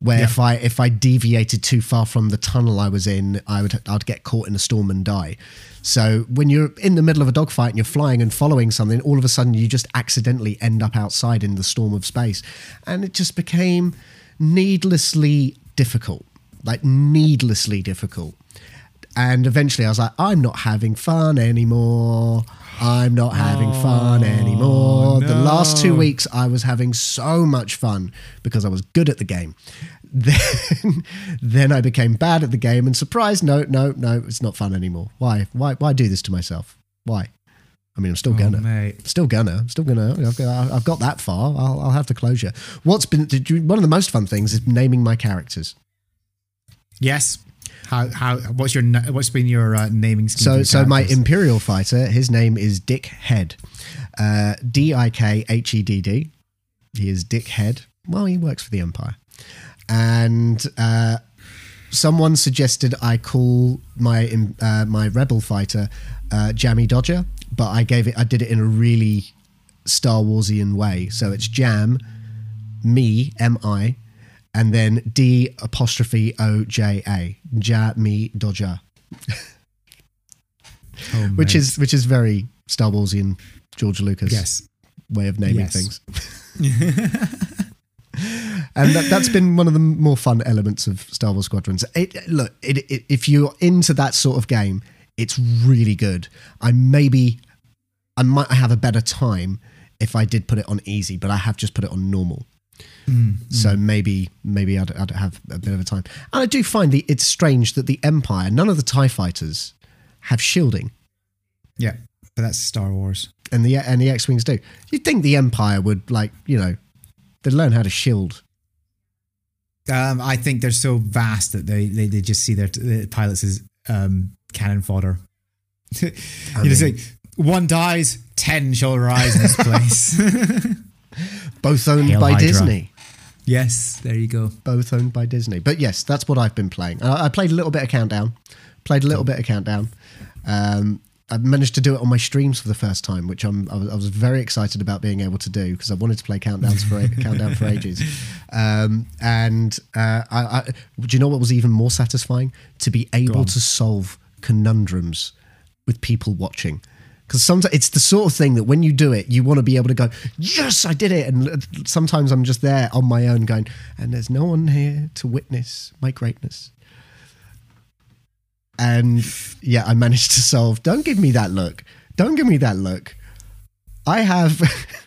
where Yeah. if I if I deviated too far from the tunnel I was in, I would I'd get caught in a storm and die. So when you're in the middle of a dogfight and you're flying and following something, all of a sudden you just accidentally end up outside in the storm of space, and it just became needlessly difficult, like needlessly difficult. And eventually I was like, I'm not having fun anymore. I'm not having fun oh, anymore. The last two weeks I was having so much fun because I was good at the game. (laughs) Then, then I became bad at the game and surprise, no, no, no, it's not fun anymore. Why? Why? Why do this to myself? Why? I mean, I'm still Oh, gonna. Still gonna. Still gonna. I've got, I've got that far. I'll, I'll have the closure. What's been did you, one of the most fun things is naming my characters. Yes. How how what's your what's been your uh, naming scheme? So, so my imperial fighter, his name is Dick Head, uh, D I K H E D D. He is Dick Head. Well, he works for the Empire, and uh, someone suggested I call my uh, my rebel fighter uh, Jammy Dodger, but I gave it. I did it in a really Star Warsian way. So it's Jam, me M I, and then D apostrophe O J A, Ja me Dodger Oh, which is which is very Star Warsian George Lucas yes. way of naming Yes. things. (laughs) and that, that's been one of the more fun elements of Star Wars Squadrons. It, look, it, it, if you're into that sort of game, it's really good. I maybe I might have a better time if I did put it on easy, but I have just put it on normal. So maybe maybe I'd, I'd have a bit of a time. And I do find the it's strange that the Empire, none of the Tie fighters have shielding. Yeah, but that's Star Wars. and the and the X wings do. You'd think the Empire would like you know they'd learn how to shield. Um, I think they're so vast that they they, they just see their the pilots as um, cannon fodder. (laughs) you just think one dies, ten shall rise in this (laughs) place. (laughs) Both owned Hail by Hydra. Disney. yes, there you go. Both owned by Disney. But yes, that's what I've been playing. I, I played a little bit of Countdown. Played a little bit of Countdown. Um, I managed to do it on my streams for the first time, which I'm, I, was, I was very excited about being able to do because I wanted to play Countdowns for (laughs) Countdown for ages. Um, and uh, I, I, do you know what was even more satisfying? To be able to solve conundrums with people watching. Because sometimes it's the sort of thing that when you do it, you want to be able to go, yes, I did it. And sometimes I'm just there on my own going, and there's no one here to witness my greatness. And yeah, I managed to solve. Don't give me that look. Don't give me that look. I have. (laughs)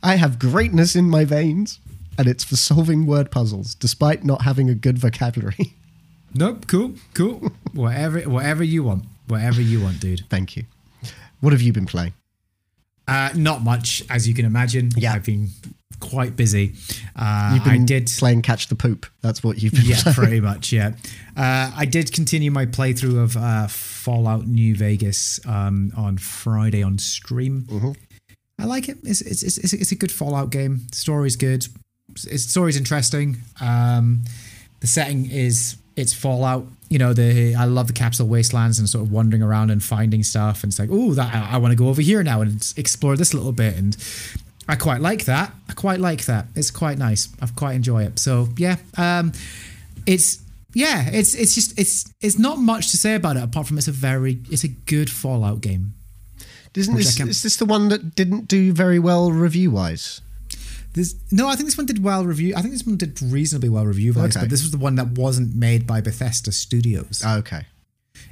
I have greatness in my veins, and it's for solving word puzzles, despite not having a good vocabulary. Nope. Cool. Cool. (laughs) whatever. Whatever you want. Whatever you want, dude. Thank you. What have you been playing? Uh, not much, as you can imagine. Yeah. I've been quite busy. Uh, You've been I did. playing Catch the Poop. That's what you've been Yeah, playing. pretty much. Yeah, uh, I did continue my playthrough of uh, Fallout New Vegas um, on Friday on stream. Mm-hmm. I like it. It's it's, it's it's a good Fallout game. Story's good. Its story's interesting. Um, the setting is it's Fallout. You know, the I love the capsule wastelands and sort of wandering around and finding stuff. And it's like, oh, that I, I want to go over here now and explore this a little bit. And I quite like that. I quite like that. It's quite nice. I quite enjoy it. So yeah, um, it's yeah, it's it's just it's it's not much to say about it apart from it's a very it's a good Fallout game. Isn't this, is this the one that didn't do very well review wise? This no, I think this one did well review. I think this one did reasonably well review wise, Okay. but this was the one that wasn't made by Bethesda Studios. Okay.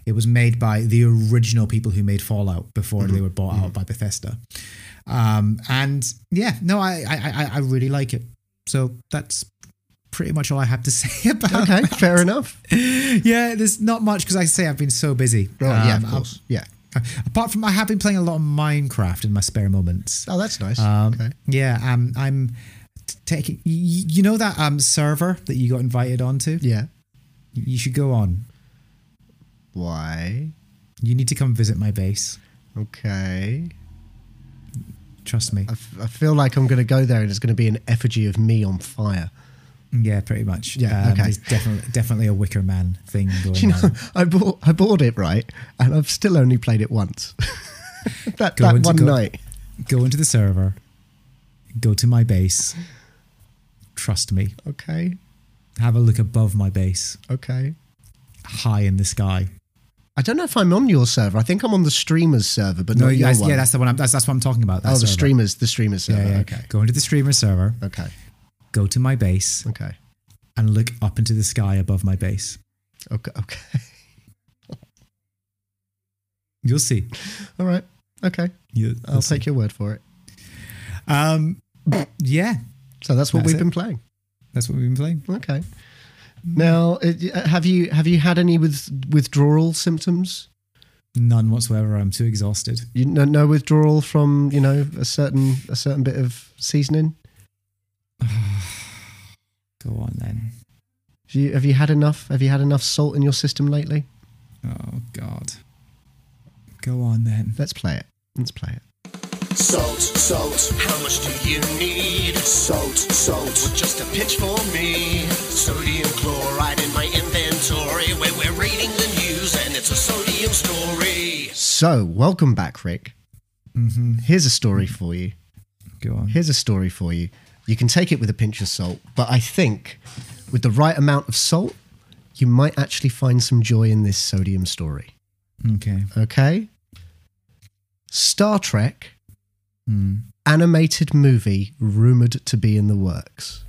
It was made by the original people who made Fallout before they were bought out by Bethesda. Um, and yeah, no, I, I I I really like it. So that's pretty much all I have to (laughs) say about. Okay, fair enough. (laughs) Yeah, there's not much because I say I've been so busy. Right, yeah, Um, of course. Yeah. Apart from I have been playing a lot of Minecraft in my spare moments. Oh, that's nice. Um, okay. Yeah, um, I'm taking. You know that um server that you got invited onto? Yeah. You should go on. Why? You need to come visit my base. Okay. Trust me. I, f- I feel like I'm going to go there and it's going to be an effigy of me on fire. Yeah, pretty much. Yeah, Um, okay. There's definitely definitely a Wicker Man thing (laughs) going You know, on. I bought I bought it right, and I've still only played it once. (laughs) that Go that into one go- night. Go into the server. Go to my base. Trust me. Okay. Have a look above my base, Okay. high in the sky. I don't know if I'm on your server. I think I'm on the streamers server, but No, not your yes, one. yeah, that's the one. I'm, that's that's what I'm talking about. that oh, the streamers, the streamers server. Yeah, yeah. Okay. Go into the streamer server. Okay. Go to my base Okay. and look up into the sky above my base. Okay. Okay. (laughs) You'll see. All right. Okay. You, I'll take your word for it. Um, yeah, So that's what That's we've it. been playing. that's what we've been playing. Okay. Now, uh, have you have you had any with withdrawal symptoms? None whatsoever. I'm too exhausted. You no, no withdrawal from you know a certain a certain bit of seasoning. (sighs) Go on then. Have you, have you had enough? Have you had enough salt in your system lately? Oh God. Go on then. Let's play it. Let's play it. Salt, salt, how much do you need? Salt, salt, just a pinch for me. Sodium chloride in my inventory where we're reading the news and it's a sodium story. So, welcome back, Rik. Mm-hmm. Here's a story for you. Go on. Here's a story for you. You can take it with a pinch of salt, but I think with the right amount of salt, you might actually find some joy in this sodium story. Okay. Okay? Star Trek Mm. animated movie rumored to be in the works.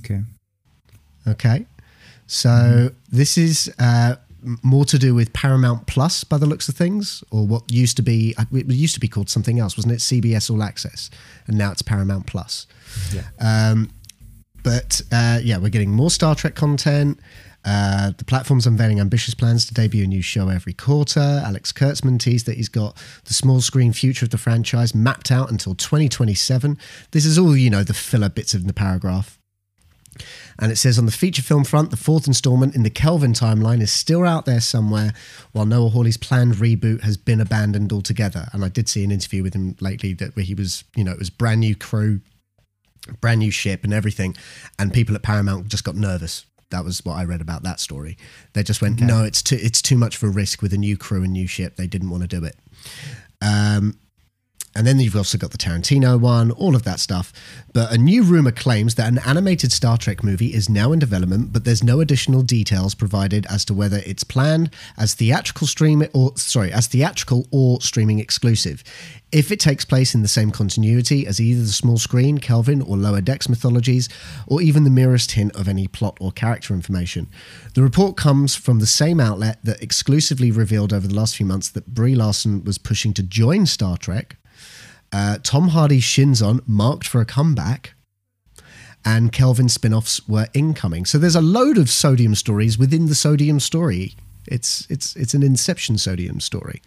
Okay. Okay. So this is uh, more to do with Paramount Plus by the looks of things, or what used to be, uh, it used to be called something else, wasn't it? CBS All Access. And now it's Paramount Plus. Yeah. Um, but uh, yeah, we're getting more Star Trek content. Uh, the platform's unveiling ambitious plans to debut a new show every quarter. Alex Kurtzman teased that he's got the small screen future of the franchise mapped out until 2027. This is all, you know, the filler bits in the paragraph. And it says on the feature film front, the fourth installment in the Kelvin timeline is still out there somewhere, while Noah Hawley's planned reboot has been abandoned altogether. And I did see an interview with him lately that where he was, you know, it was brand new crew, brand new ship and everything, and people at Paramount just got nervous. That was what I read about that story. They just went, no, it's too it's too much of a risk with a new crew and new ship. They didn't want to do it. Um, and then you've also got the Tarantino one, all of that stuff. But a new rumor claims that an animated Star Trek movie is now in development, but there's no additional details provided as to whether it's planned as theatrical stream or sorry, as theatrical or streaming exclusive. If it takes place in the same continuity as either the small screen, Kelvin, or Lower Decks mythologies, or even the merest hint of any plot or character information. The report comes from the same outlet that exclusively revealed over the last few months that Brie Larson was pushing to join Star Trek uh, Tom Hardy's Shinzon marked for a comeback, and Kelvin spin offs were incoming. So there's a load of sodium stories within the sodium story. It's it's it's an Inception sodium story.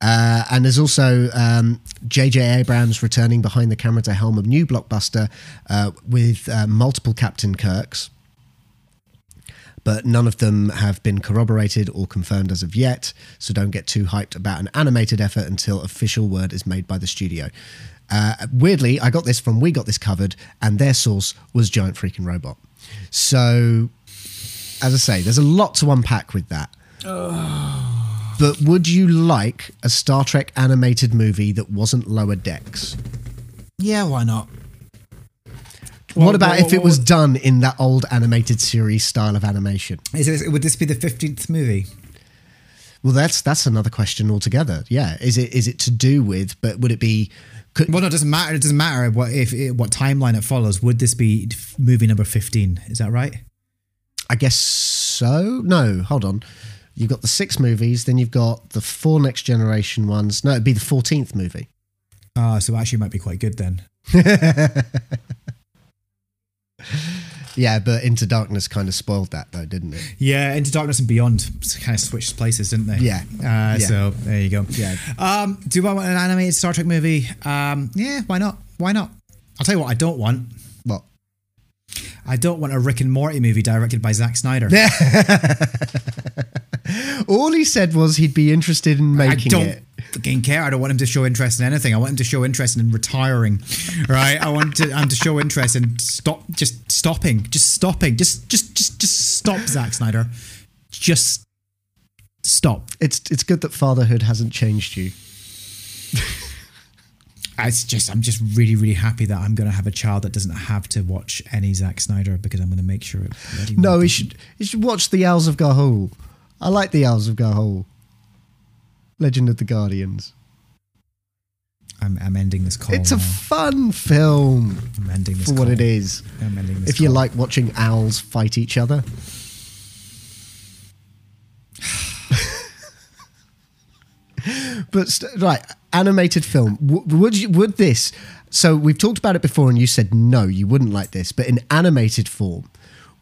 Uh, and there's also um, J.J. Abrams returning behind the camera to helm a new blockbuster uh, with uh, multiple Captain Kirks but none of them have been corroborated or confirmed as of yet. So don't get too hyped about an animated effort until official word is made by the studio. Uh, weirdly, I got this from We Got This Covered, and their source was Giant Freaking Robot. So, as I say, there's a lot to unpack with that. (sighs) But would you like a Star Trek animated movie that wasn't Lower Decks? Yeah, why not? What about well, if it was done in that old animated series style of animation? Is this, would this be the fifteenth movie? Well, that's that's another question altogether. Yeah, is it is it to do with? But would it be? Could, Well, no, it doesn't matter. It doesn't matter what if it, what timeline it follows. Would this be movie number fifteen? Is that right? I guess so. No, hold on. You've got the six movies, then you've got the four next generation ones. No, it'd be the fourteenth movie. Ah, so actually, it might be quite good then. (laughs) Yeah, but Into Darkness kind of spoiled that, though, didn't it? Yeah, Into Darkness and Beyond kind of switched places, didn't they? Yeah. Uh, Yeah. So there you go. Yeah. Um, do I want an animated Star Trek movie? Um, yeah, why not? Why not? I'll tell you what I don't want. What? I don't want a Rick and Morty movie directed by Zack Snyder. (laughs) All he said was he'd be interested in I making don't it. Fucking care. I don't want him to show interest in anything. I want him to show interest in retiring. Right? I want to, him to show interest in stop, just stopping, just stopping, just, just, just, just stop, Zack Snyder. Just stop. It's it's good that fatherhood hasn't changed you. It's just, I'm just really, really happy that I'm going to have a child that doesn't have to watch any Zack Snyder because I'm going to make sure it. No, he should he should watch the Owls of Ga'Hoole. I like the Owls of Ga'Hoole. Legend of the Guardians. I'm, I'm ending this call. it's a fun film I'm ending this for what it is. I'm ending this If you like watching owls fight each other. but st- right, animated film. W- would you, would this? So we've talked about it before, and you said no, you wouldn't like this. But in animated form,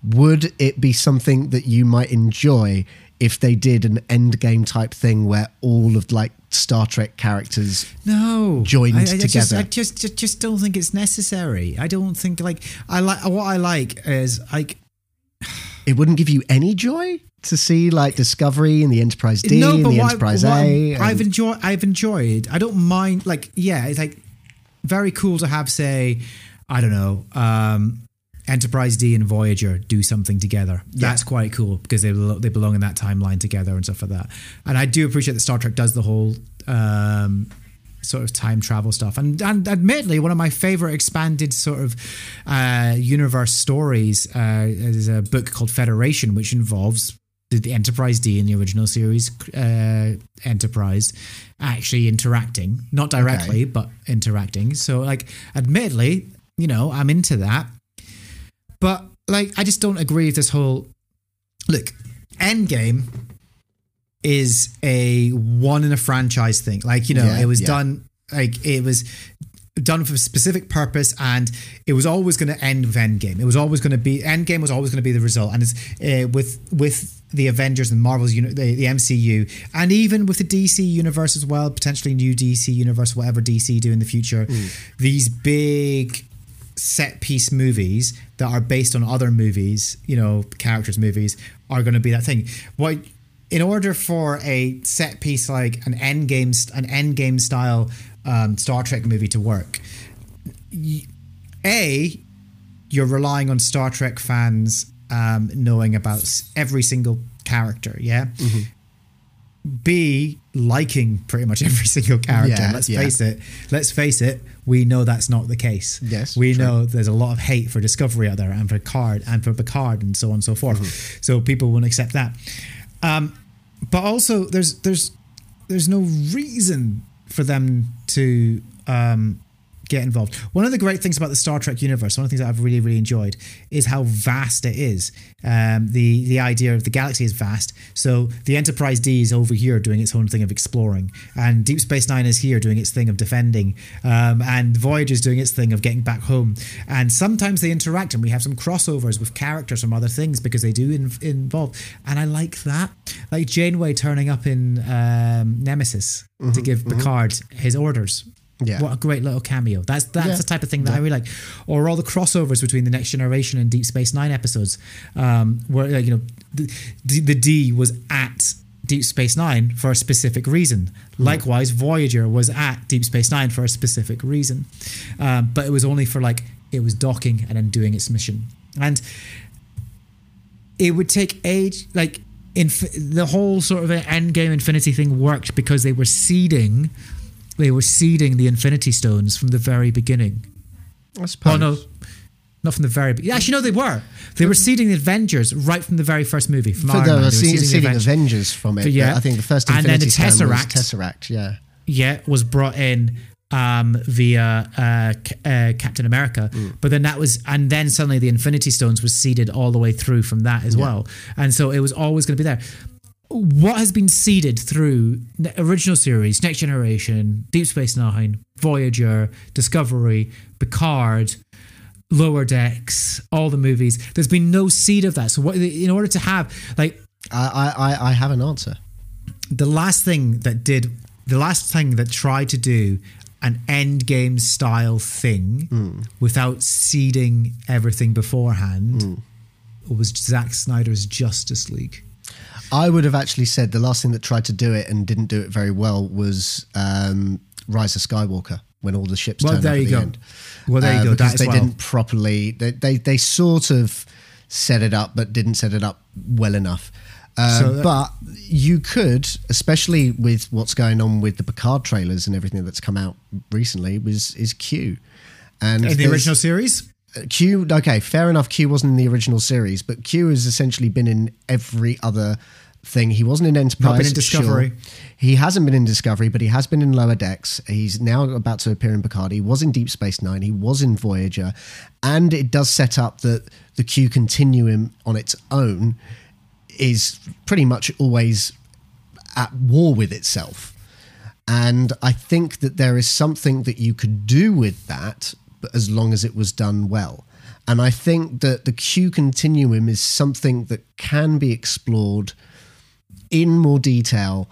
would it be something that you might enjoy if they did an end game type thing where all of like Star Trek characters? no joined I, I Just, together. I just, just just don't think it's necessary. I don't think like I like what I like is like (sighs) It wouldn't give you any joy to see like Discovery and the Enterprise D and the what- Enterprise what A. and- I've enjoyed. I've enjoyed. I don't mind. Like, yeah, it's like very cool to have, say, I don't know, um, Enterprise D and Voyager do something together. That's quite cool because they they belong in that timeline together and stuff like that. And I do appreciate that Star Trek does the whole. Um, sort of time travel stuff and and admittedly one of my favorite expanded sort of uh universe stories uh is a book called federation which involves the, the enterprise d in the original series uh enterprise actually interacting not directly but interacting so like admittedly you know i'm into that but like i just don't agree with this whole look endgame is a one in a franchise thing. Like, you know, Yeah, it was yeah. done like it was done for a specific purpose and it was always going to end with Endgame. It was always going to be Endgame was always going to be the result. And it's uh, with with the Avengers and Marvel's uni- the, the MCU and even with the DC universe as well, potentially new DC universe, whatever DC do in the future, these big set piece movies that are based on other movies, you know, characters movies are going to be that thing. What in order for a set piece like an end game an end game style um, Star Trek movie to work, a you're relying on Star Trek fans um, knowing about every single character, yeah. B, liking pretty much every (laughs) single character. Yeah, let's yeah. face it. Let's face it. We know that's not the case. Yes, we true. know there's a lot of hate for Discovery out there, and for Card, and for Picard, and so on and so forth. Mm-hmm. So people won't accept that. Um, but also, there's there's there's no reason for them to um, get involved. One of the great things about the Star Trek universe, one of the things that I've really really enjoyed, is how vast it is. Um, the the idea of the galaxy is vast. So the Enterprise D is over here doing its own thing of exploring, and Deep Space Nine is here doing its thing of defending, um, and Voyager is doing its thing of getting back home. And sometimes they interact, and we have some crossovers with characters from other things because they do in, involve. And I like that, like Janeway turning up in um, Nemesis to give Picard his orders. Yeah. What a great little cameo. That's that's Yeah. the type of thing that I really like. Or all the crossovers between the Next Generation and Deep Space Nine episodes, um, where like, you know the, the D was at Deep Space Nine for a specific reason. Likewise, Voyager was at Deep Space Nine for a specific reason, um, but it was only for like it was docking and then doing its mission. And it would take age like inf- the whole sort of end game infinity thing worked because they were seeding they were seeding the infinity stones from the very beginning I suppose. oh no not from the very beginning actually no they were they were seeding the avengers right from the very first movie from For Iron the, Man. They were seeding the Avengers. Avengers from it. Yeah. I think the first And then the Tesseract. Tesseract, yeah. yeah, was brought in um, via uh, uh, Captain America, Mm. but then that was, and then suddenly the Infinity Stones was seeded all the way through from that as well, and so it was always going to be there. What has been seeded through the original series, Next Generation, Deep Space Nine, Voyager, Discovery, Picard, Lower Decks, all the movies. There's been no seed of that. So, what in order to have like I, I, I- have an answer. the last thing that did the last thing that tried to do an end game style thing hmm. without seeding everything beforehand hmm. was Zack Snyder's Justice League. I would have actually said the last thing that tried to do it and didn't do it very well was um, Rise of Skywalker when all the ships Well, turned there up you the go. end. Well, there you Uh, go. Because they well. didn't properly. They, they they sort of set it up, but didn't set it up well enough. Um, So that- but you could, especially with what's going on with the Picard trailers and everything that's come out recently, was is Q. And In the original series, Q, okay, fair enough. Q wasn't in the original series, but Q has essentially been in every other thing. He wasn't in Enterprise. Not been in Discovery. sure. He hasn't been in Discovery, but he has been in Lower Decks. He's now about to appear in Picard. He was in Deep Space Nine. He was in Voyager, and it does set up that the Q continuum on its own is pretty much always at war with itself. And I think that there is something that you could do with that, but as long as it was done well. And I think that the Q continuum is something that can be explored in more detail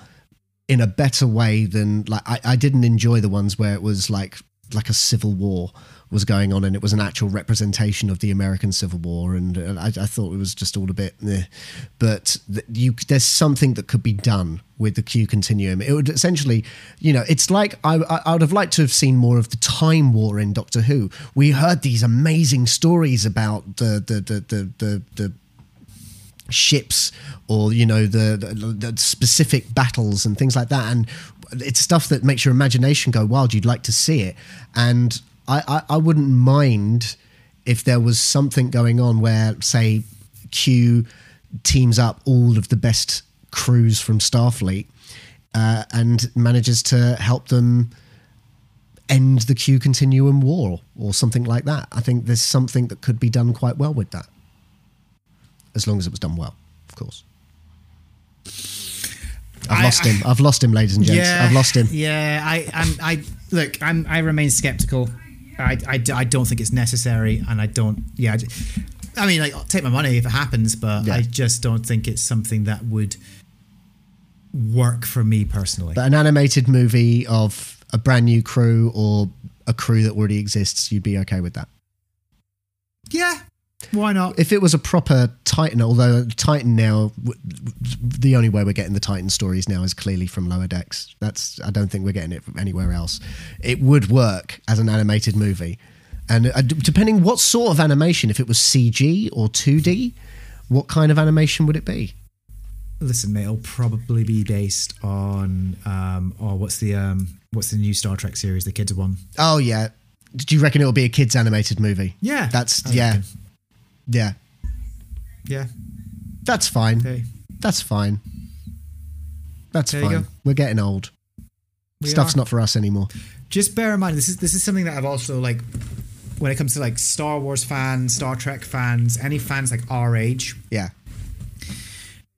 in a better way than like I, I didn't enjoy the ones where it was like like a civil war was going on and it was an actual representation of the American Civil War and uh, I, I thought it was just all a bit but th- you there's something that could be done with the Q continuum. It would essentially you know it's like I, I, I would have liked to have seen more of the time war in Doctor Who. We heard these amazing stories about the the the the, the, the ships or you know the, the, the specific battles and things like that. And it's stuff that makes your imagination go wild. You'd like to see it. And I, I, I wouldn't mind if there was something going on where say q teams up all of the best crews from starfleet uh, and manages to help them end the q continuum war or something like that. I think there's something that could be done quite well with that as long as it was done well, of course. I've I- lost him. I've lost him, ladies and gents. I've lost him. Yeah, I, I'm, I look, I'm, I remain skeptical. I, I, I don't think it's necessary, and I don't. Yeah, I, I mean, like, I'll take my money if it happens, but Yeah. I just don't think it's something that would work for me personally. But an animated movie of a brand new crew or a crew that already exists, you'd be okay with that. yeah, why not? If it was a proper Titan, although Titan now, w- w- the only way we're getting the Titan stories now is clearly from Lower Decks. That's I don't think we're getting it from anywhere else. It would work as an animated movie, and uh, depending what sort of animation, if it was CG or 2D, what kind of animation would it be? listen, mate, it'll probably be based on um, or what's the um, what's the new Star Trek series the kids won? Oh yeah. Do you reckon it'll be a kids animated movie? Yeah, That's I yeah. reckon. Yeah. yeah. That's fine. Okay, That's fine. That's There fine. We're getting old. We Stuff's are. not for us anymore. just bear in mind this is this is something that I've also like when it comes to like Star Wars fans, Star Trek fans, any fans like our age. Yeah.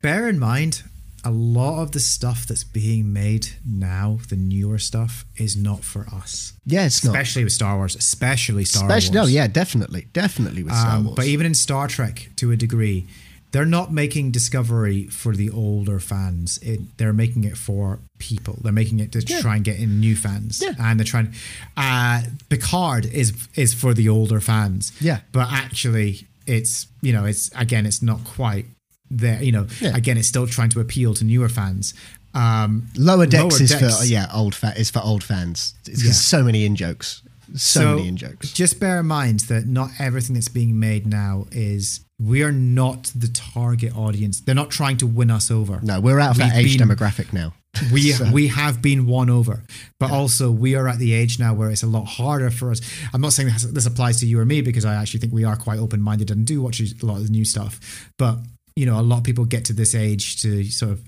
Bear in mind, a lot of the stuff that's being made now, the newer stuff, is not for us. Yeah, it's not. Especially with Star Wars, especially Star Especially, no, Wars. yeah, definitely. Definitely with Star Um, Wars. but even in Star Trek, to a degree, they're not making Discovery for the older fans. It, they're making it for people. They're making it to Yeah. try and get in new fans. Yeah. And they're trying. Uh, Picard is is for the older fans. Yeah. But actually, it's you know, it's again, it's not quite there. You know, Yeah. again, it's still trying to appeal to newer fans. Um, Lower Decks Lower is Decks. for yeah, old fa- is for old fans. It's Yeah. so many in jokes. So, many in jokes. Just bear in mind that not everything that's being made now is. We are not the target audience. They're not trying to win us over. No, we're out of that We've age been- demographic now. (laughs) We (laughs) So- we have been won over, but also we are at the age now where it's a lot harder for us. I'm not saying this, this applies to you or me because I actually think we are quite open minded and do watch a lot of the new stuff. But you know, a lot of people get to this age to sort of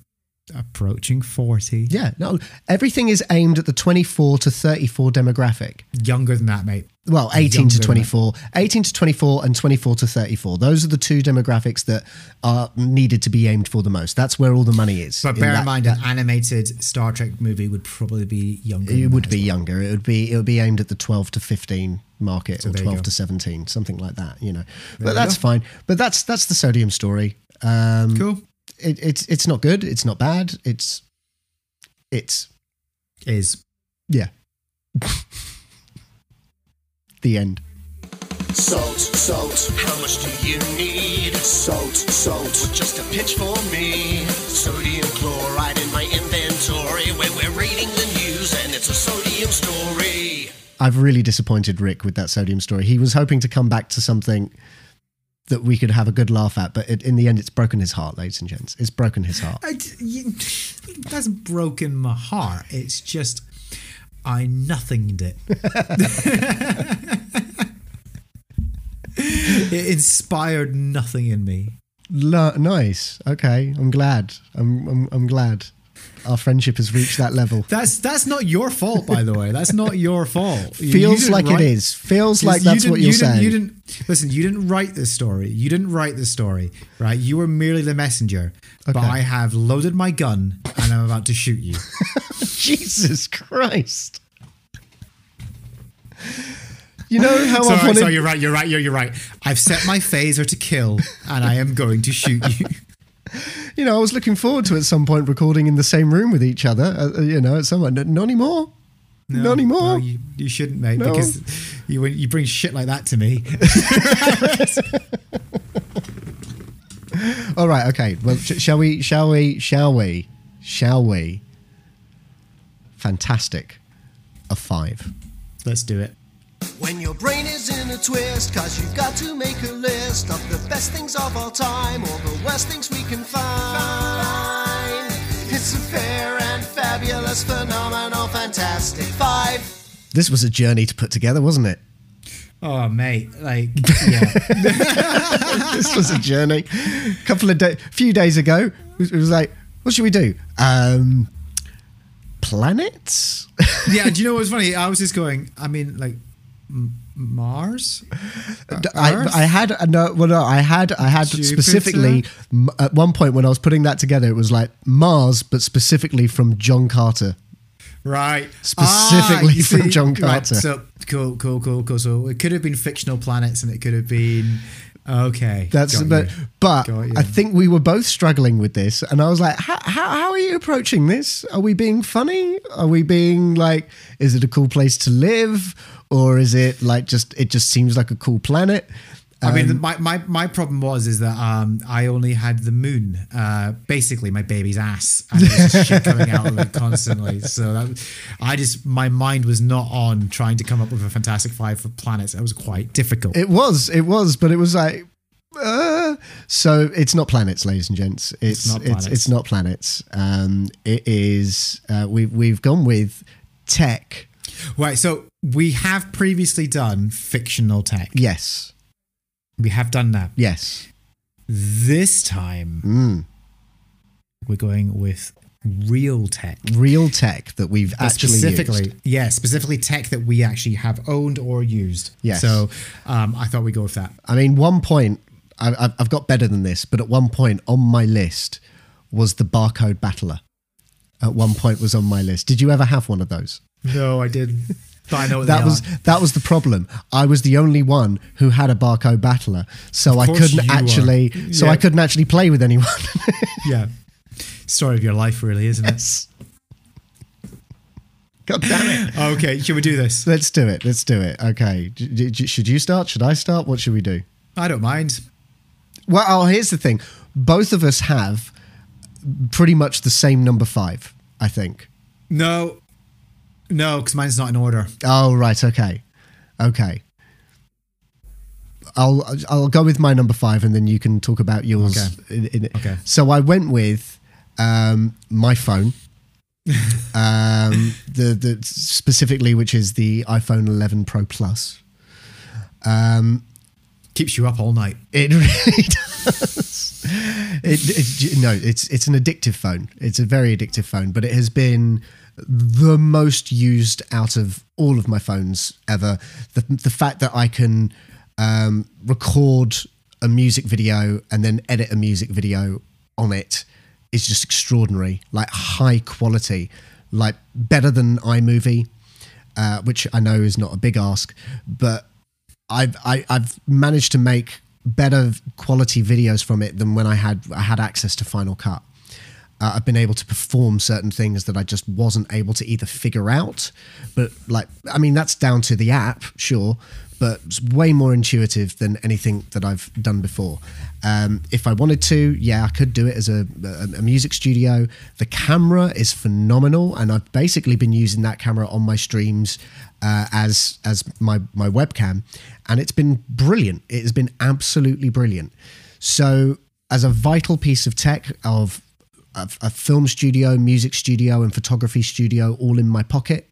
approaching forty, Yeah, no, everything is aimed at the 24 to 34 demographic. younger than that, mate. Well, 18 Younger to than 24, 18 to 24 and 24 to 34. Those are the two demographics that are needed to be aimed for the most. That's where all the money is. But in bear in that- mind, an animated Star Trek movie would probably be younger. it would be well. younger. It would be it would be aimed at the 12 to 15 market or 12 to 17, something like that, you know. you but that's go. fine. But that's that's the sodium story. Um Cool. it, it's it's not good, it's not bad. It's it's Is yeah. the end. Salt, salt, how much do you need? Salt, salt, just a pinch for me. Sodium chloride in my inventory where we're reading the news and it's a sodium story. I've really disappointed Rik with that sodium story. He was hoping to come back to something that we could have a good laugh at, but it, in the end, it's broken his heart, ladies and gents. It's broken his heart. I, you, that's broken my heart. It's just I nothinged it. (laughs) it inspired nothing in me. Nice. Okay, I'm glad. I'm, I'm I'm glad. Our friendship has reached that level. That's that's not your fault, by the way. That's not your fault. You- you Feels like write- it is. Feels like that's didn't- what you're you saying. You didn't listen. You didn't write this story. You didn't write the story, right? You were merely the messenger. But I have loaded my gun and I'm about to shoot you. (laughs) Jesus Christ. You know how so, I've wanted. so you're right. You're right. You're, you're right. I've set my phaser to kill, and I am going to shoot you. (laughs) you know, I was looking forward to at some point recording in the same room with each other. Uh, uh, you know, at some point. Not anymore. Not anymore. No, you, you shouldn't, mate, No. because you you bring shit like that to me. (laughs) All right. Okay. Well, sh- shall we? Shall we? Shall we? Shall we? Fantastic. A five. Let's do it. When your brain is in a twist, cause you've got to make a list of the best things of all time or the worst things we can find. It's a fair and fabulous, phenomenal, fantastic five. This was a journey to put together, wasn't it? Oh, mate, like (laughs) yeah. (laughs) this was a journey. A couple of days, few days ago, it was like, what should we do? Um, planets. yeah. Do you know what's funny? I was just going. I mean, like Mars. Uh, uh, I, I had uh, no, well, no, I had, I had Jupiter? specifically at one point when I was putting that together, it was like Mars, but specifically from John Carter. Right. Specifically ah, you from John Right, Carter. so cool, cool, cool, cool. So it could have been fictional planets, and it could have been okay. That's but you. but I think we were both struggling with this, and I was like, how, how how are you approaching this? Are we being funny? Are we being like, is it a cool place to live, or is it like just it just seems like a cool planet? I mean, Um, my, my, my problem was is that um, I only had the moon, uh, basically my baby's ass, and there's just (laughs) shit coming out of it constantly. So that, I just my mind was not on trying to come up with a Fantastic Five for planets. That was quite difficult. It was, it was, but it was like, Uh, so it's not planets, ladies and gents. It's not it's it's, not planets. Um, it is. Uh, we've we've gone with tech. Right. So we have previously done fictional tech. Yes. We have done that. Yes. This time Mm. we're going with real tech. Real tech that we've But actually specifically, used. yeah, specifically tech that we actually have owned or used. Yes. So um, I thought we'd go with that. I mean, one point I, I've I've got better than this, but at one point on my list was the barcode battler. At one point was on my list. Did you ever have one of those? No, I didn't. But I know what That they was are. that was the problem. I was the only one who had a barcode battler, so I couldn't you are. actually, so Yeah. I couldn't actually play with anyone. (laughs) yeah. Story of your life, really, isn't it? God damn it! Okay, should we do this? Let's do it. Let's do it. Okay. D- d- should you start? Should I start? What should we do? I don't mind. Well, oh, here's the thing. Both of us have pretty much the same number five. I think. No, no, because mine's not in order. Oh right, okay, okay. I'll I'll go with my number five, and then you can talk about yours. Okay. In, in, Okay. So I went with um, my phone, (laughs) um, the the specifically which is the iPhone 11 Pro Plus. Um, Keeps you up all night. it (laughs) really does. It, it, no, it's it's an addictive phone. It's a very addictive phone, but it has been the most used out of all of my phones ever. The the fact that I can um, record a music video and then edit a music video on it is just extraordinary. Like high quality, like better than iMovie, uh, which I know is not a big ask, but I've I, I've managed to make better quality videos from it than when I had I had access to Final Cut. Uh, I've been able to perform certain things that I just wasn't able to either figure out, but like I mean that's down to the app, sure, but it's way more intuitive than anything that I've done before. Um, if I wanted to, yeah, I could do it as a, a, a music studio. The camera is phenomenal, and I've basically been using that camera on my streams uh, as as my my webcam, and it's been brilliant. It has been absolutely brilliant. So, as a vital piece of tech of a, a film studio, music studio, and photography studio all in my pocket,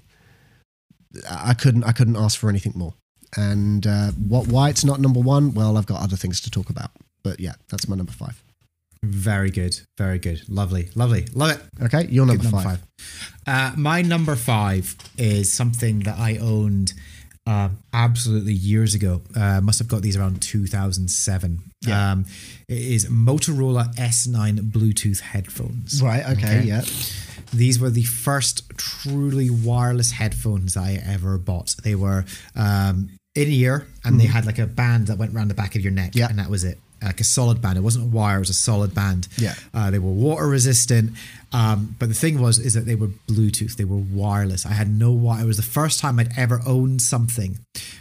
I couldn't I couldn't ask for anything more. And uh, what why it's not number one? Well, I've got other things to talk about. But yeah, that's my number five. Very good. Very good. Lovely. Lovely. Love it. Okay, your number, Good five. Uh, my number five is something that I owned uh, absolutely years ago. Uh, must have got these around 2007. Yeah. Um, it is Motorola S9 Bluetooth headphones. Right. Okay. Yeah. These were the first truly wireless headphones I ever bought. They were um, in ear and they had like a band that went around the back of your neck, Mm-hmm. Yeah. and that was it. Like a solid band. It wasn't a wire; it was a solid band. Yeah. Uh, they were water resistant, um, but the thing was is that they were Bluetooth. They were wireless. I had no wire. It was the first time I'd ever owned something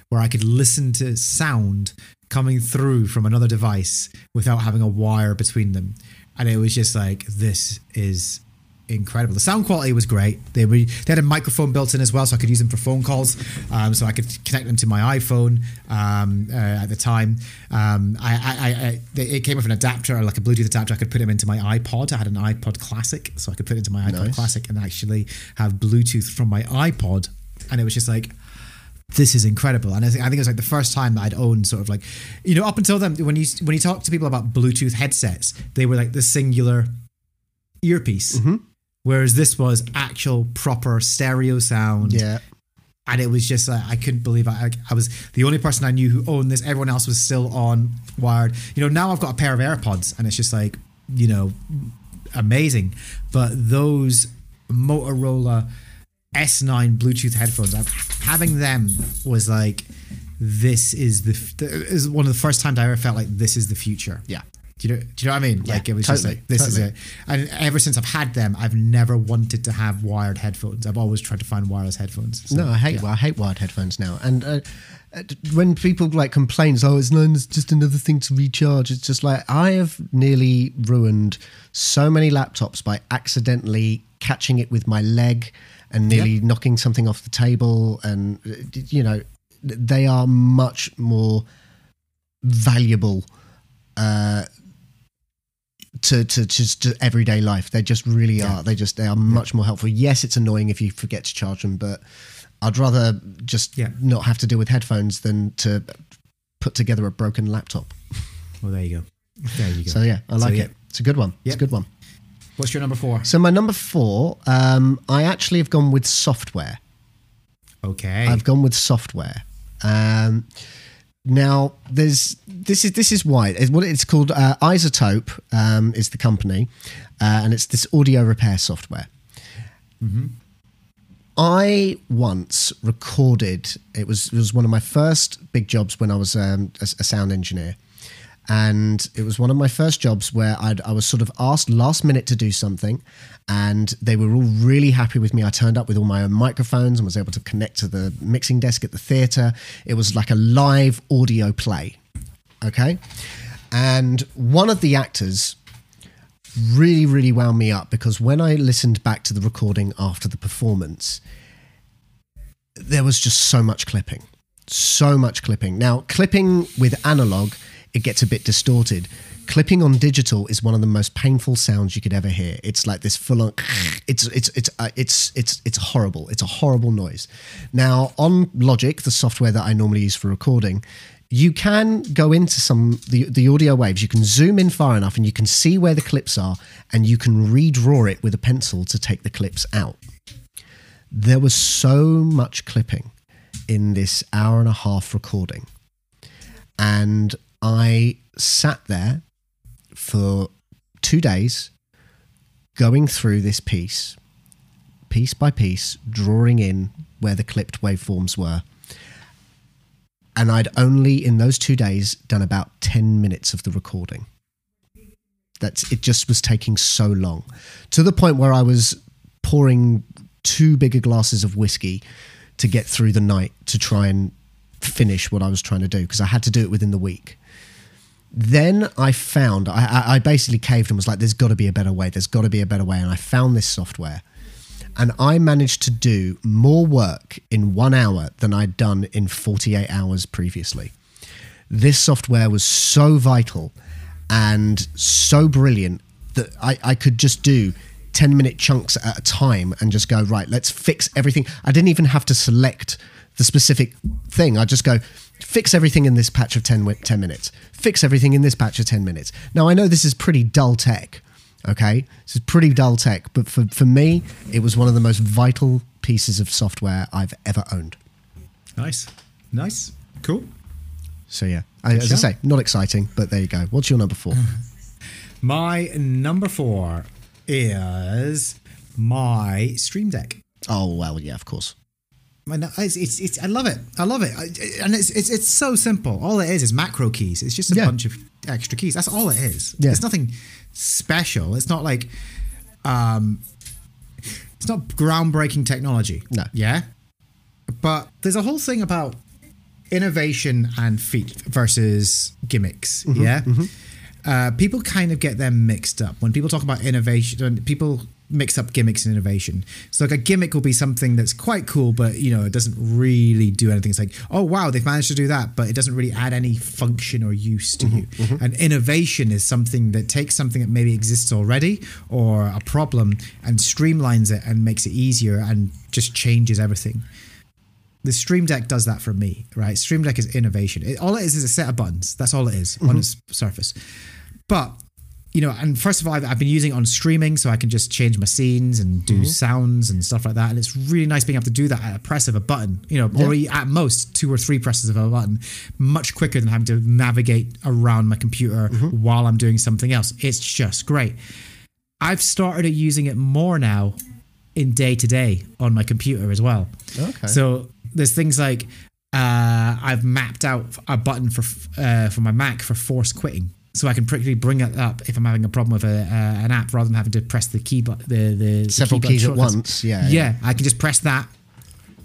where I could listen to sound coming through from another device without having a wire between them, and it was just like this is incredible. The sound quality was great. They were they had a microphone built in as well, so I could use them for phone calls. Um, so I could connect them to my iPhone um, uh, at the time. Um, I, I, I, it came with an adapter, like a Bluetooth adapter. I could put them into my iPod. I had an iPod Classic, so I could put it into my iPod Nice. Classic and actually have Bluetooth from my iPod. And it was just like this is incredible. And I think, I think it was like the first time that I'd owned sort of like, you know, up until then, when you when you talk to people about Bluetooth headsets, they were like the singular earpiece, Mm-hmm. whereas this was actual proper stereo sound. Yeah. And it was just like I couldn't believe I, I I was the only person I knew who owned this. Everyone else was still on wired. You know, now I've got a pair of AirPods, and it's just like you know, amazing. But those Motorola S9 Bluetooth headphones, I, having them was like, this is the f- is one of the first times I ever felt like this is the future. Yeah. Do you know? Do you know what I mean? Yeah, like it was totally, just like this totally. is it. And ever since I've had them, I've never wanted to have wired headphones. I've always tried to find wireless headphones. So, No, I hate I hate wired headphones now. And uh, when people like complain, oh, it's, no, it's just another thing to recharge. It's just like I have nearly ruined so many laptops by accidentally catching it with my leg and nearly knocking something off the table. And you know, they are much more valuable uh, to, to just to everyday life. They just really are. They just they are much more helpful. Yes, it's annoying if you forget to charge them, but I'd rather just Yeah. not have to deal with headphones than to put together a broken laptop. Well, there you go. There you go. So yeah, I like yeah. it. It's a good one. It's a good one. What's your number four? So my number four, um, I actually have gone with software. Okay. I've gone with software. Um, now, there's this is this is why it's what it's called. Uh, iZotope um, is the company, uh, and it's this audio repair software. I once recorded. It was it was one of my first big jobs when I was um, a, a sound engineer, and it was one of my first jobs where I'd, I was sort of asked last minute to do something, and they were all really happy with me. I turned up with all my own microphones and was able to connect to the mixing desk at the theatre. It was like a live audio play, okay, and one of the actors really really wound me up because when I listened back to the recording after the performance, there was just so much clipping, so much clipping. Now, clipping with analog, it gets a bit distorted. Clipping on digital is one of the most painful sounds you could ever hear. It's like this full on. (sniffs) It's it's it's uh, it's it's it's horrible. It's a horrible noise. Now, on Logic, the software that I normally use for recording, you can go into some the, the audio waves you can zoom in far enough and you can see where the clips are and you can redraw it with a pencil to take the clips out there was so much clipping in this hour and a half recording and i sat there for two days going through this piece piece by piece drawing in where the clipped waveforms were and I'd only in those two days done about 10 minutes of the recording. That's it just was taking so long to the point where I was pouring two bigger glasses of whiskey to get through the night to try and finish what I was trying to do because I had to do it within the week. Then I found I, I- basically caved and was like, "There's got to be a better way. There's got to be a better way." And I found this software, and I managed to do more work in one hour than I'd done in 48 hours previously. This software was so vital and so brilliant that I, I could just do 10 minute chunks at a time and just go, right, let's fix everything. I didn't even have to select the specific thing. I just go, fix everything in this patch of 10, 10 minutes, fix everything in this patch of 10 minutes. Now, I know this is pretty dull tech, okay? This is pretty dull tech, but for, for me, it was one of the most vital pieces of software I've ever owned. nice. Nice. Cool. So, yeah, I, as I say, not exciting, but there you go. What's your number four? (laughs) My number four is my Stream Deck. oh, well, yeah, of course. It's, it's, it's, I love it. I love it. And it's, it's, it's so simple. All it is is macro keys. It's just a Yeah. bunch of extra keys. That's all it is. Yeah. It's nothing special. It's not like, um, it's not groundbreaking technology. No. Yeah. But there's a whole thing about innovation and feat versus gimmicks. Mm-hmm, yeah. Uh, people kind of get them mixed up when people talk about innovation. When people mix up gimmicks and innovation. So like a gimmick will be something that's quite cool, but you know it doesn't really do anything. It's like, oh wow, they've managed to do that, but it doesn't really add any function or use to you. Mm-hmm, mm-hmm. And innovation is something that takes something that maybe exists already or a problem and streamlines it and makes it easier and just changes everything the Stream Deck does that for me, right? Stream Deck is innovation. It, all it is is a set of buttons. That's all it is on mm-hmm. its surface. But you know, and first of all, I've, I've been using it on streaming, so I can just change my scenes and do sounds and stuff like that. And it's really nice being able to do that at a press of a button, you know, or at most two or three presses of a button, much quicker than having to navigate around my computer while I'm doing something else. It's just great. I've started using it more now in day to day on my computer as well. Okay. So there's things like uh, I've mapped out a button for uh, for my Mac for force quitting, so I can quickly bring it up if I'm having a problem with a, uh, an app rather than having to press the key but the the the Several key keys at once, yeah, yeah, I can just press that,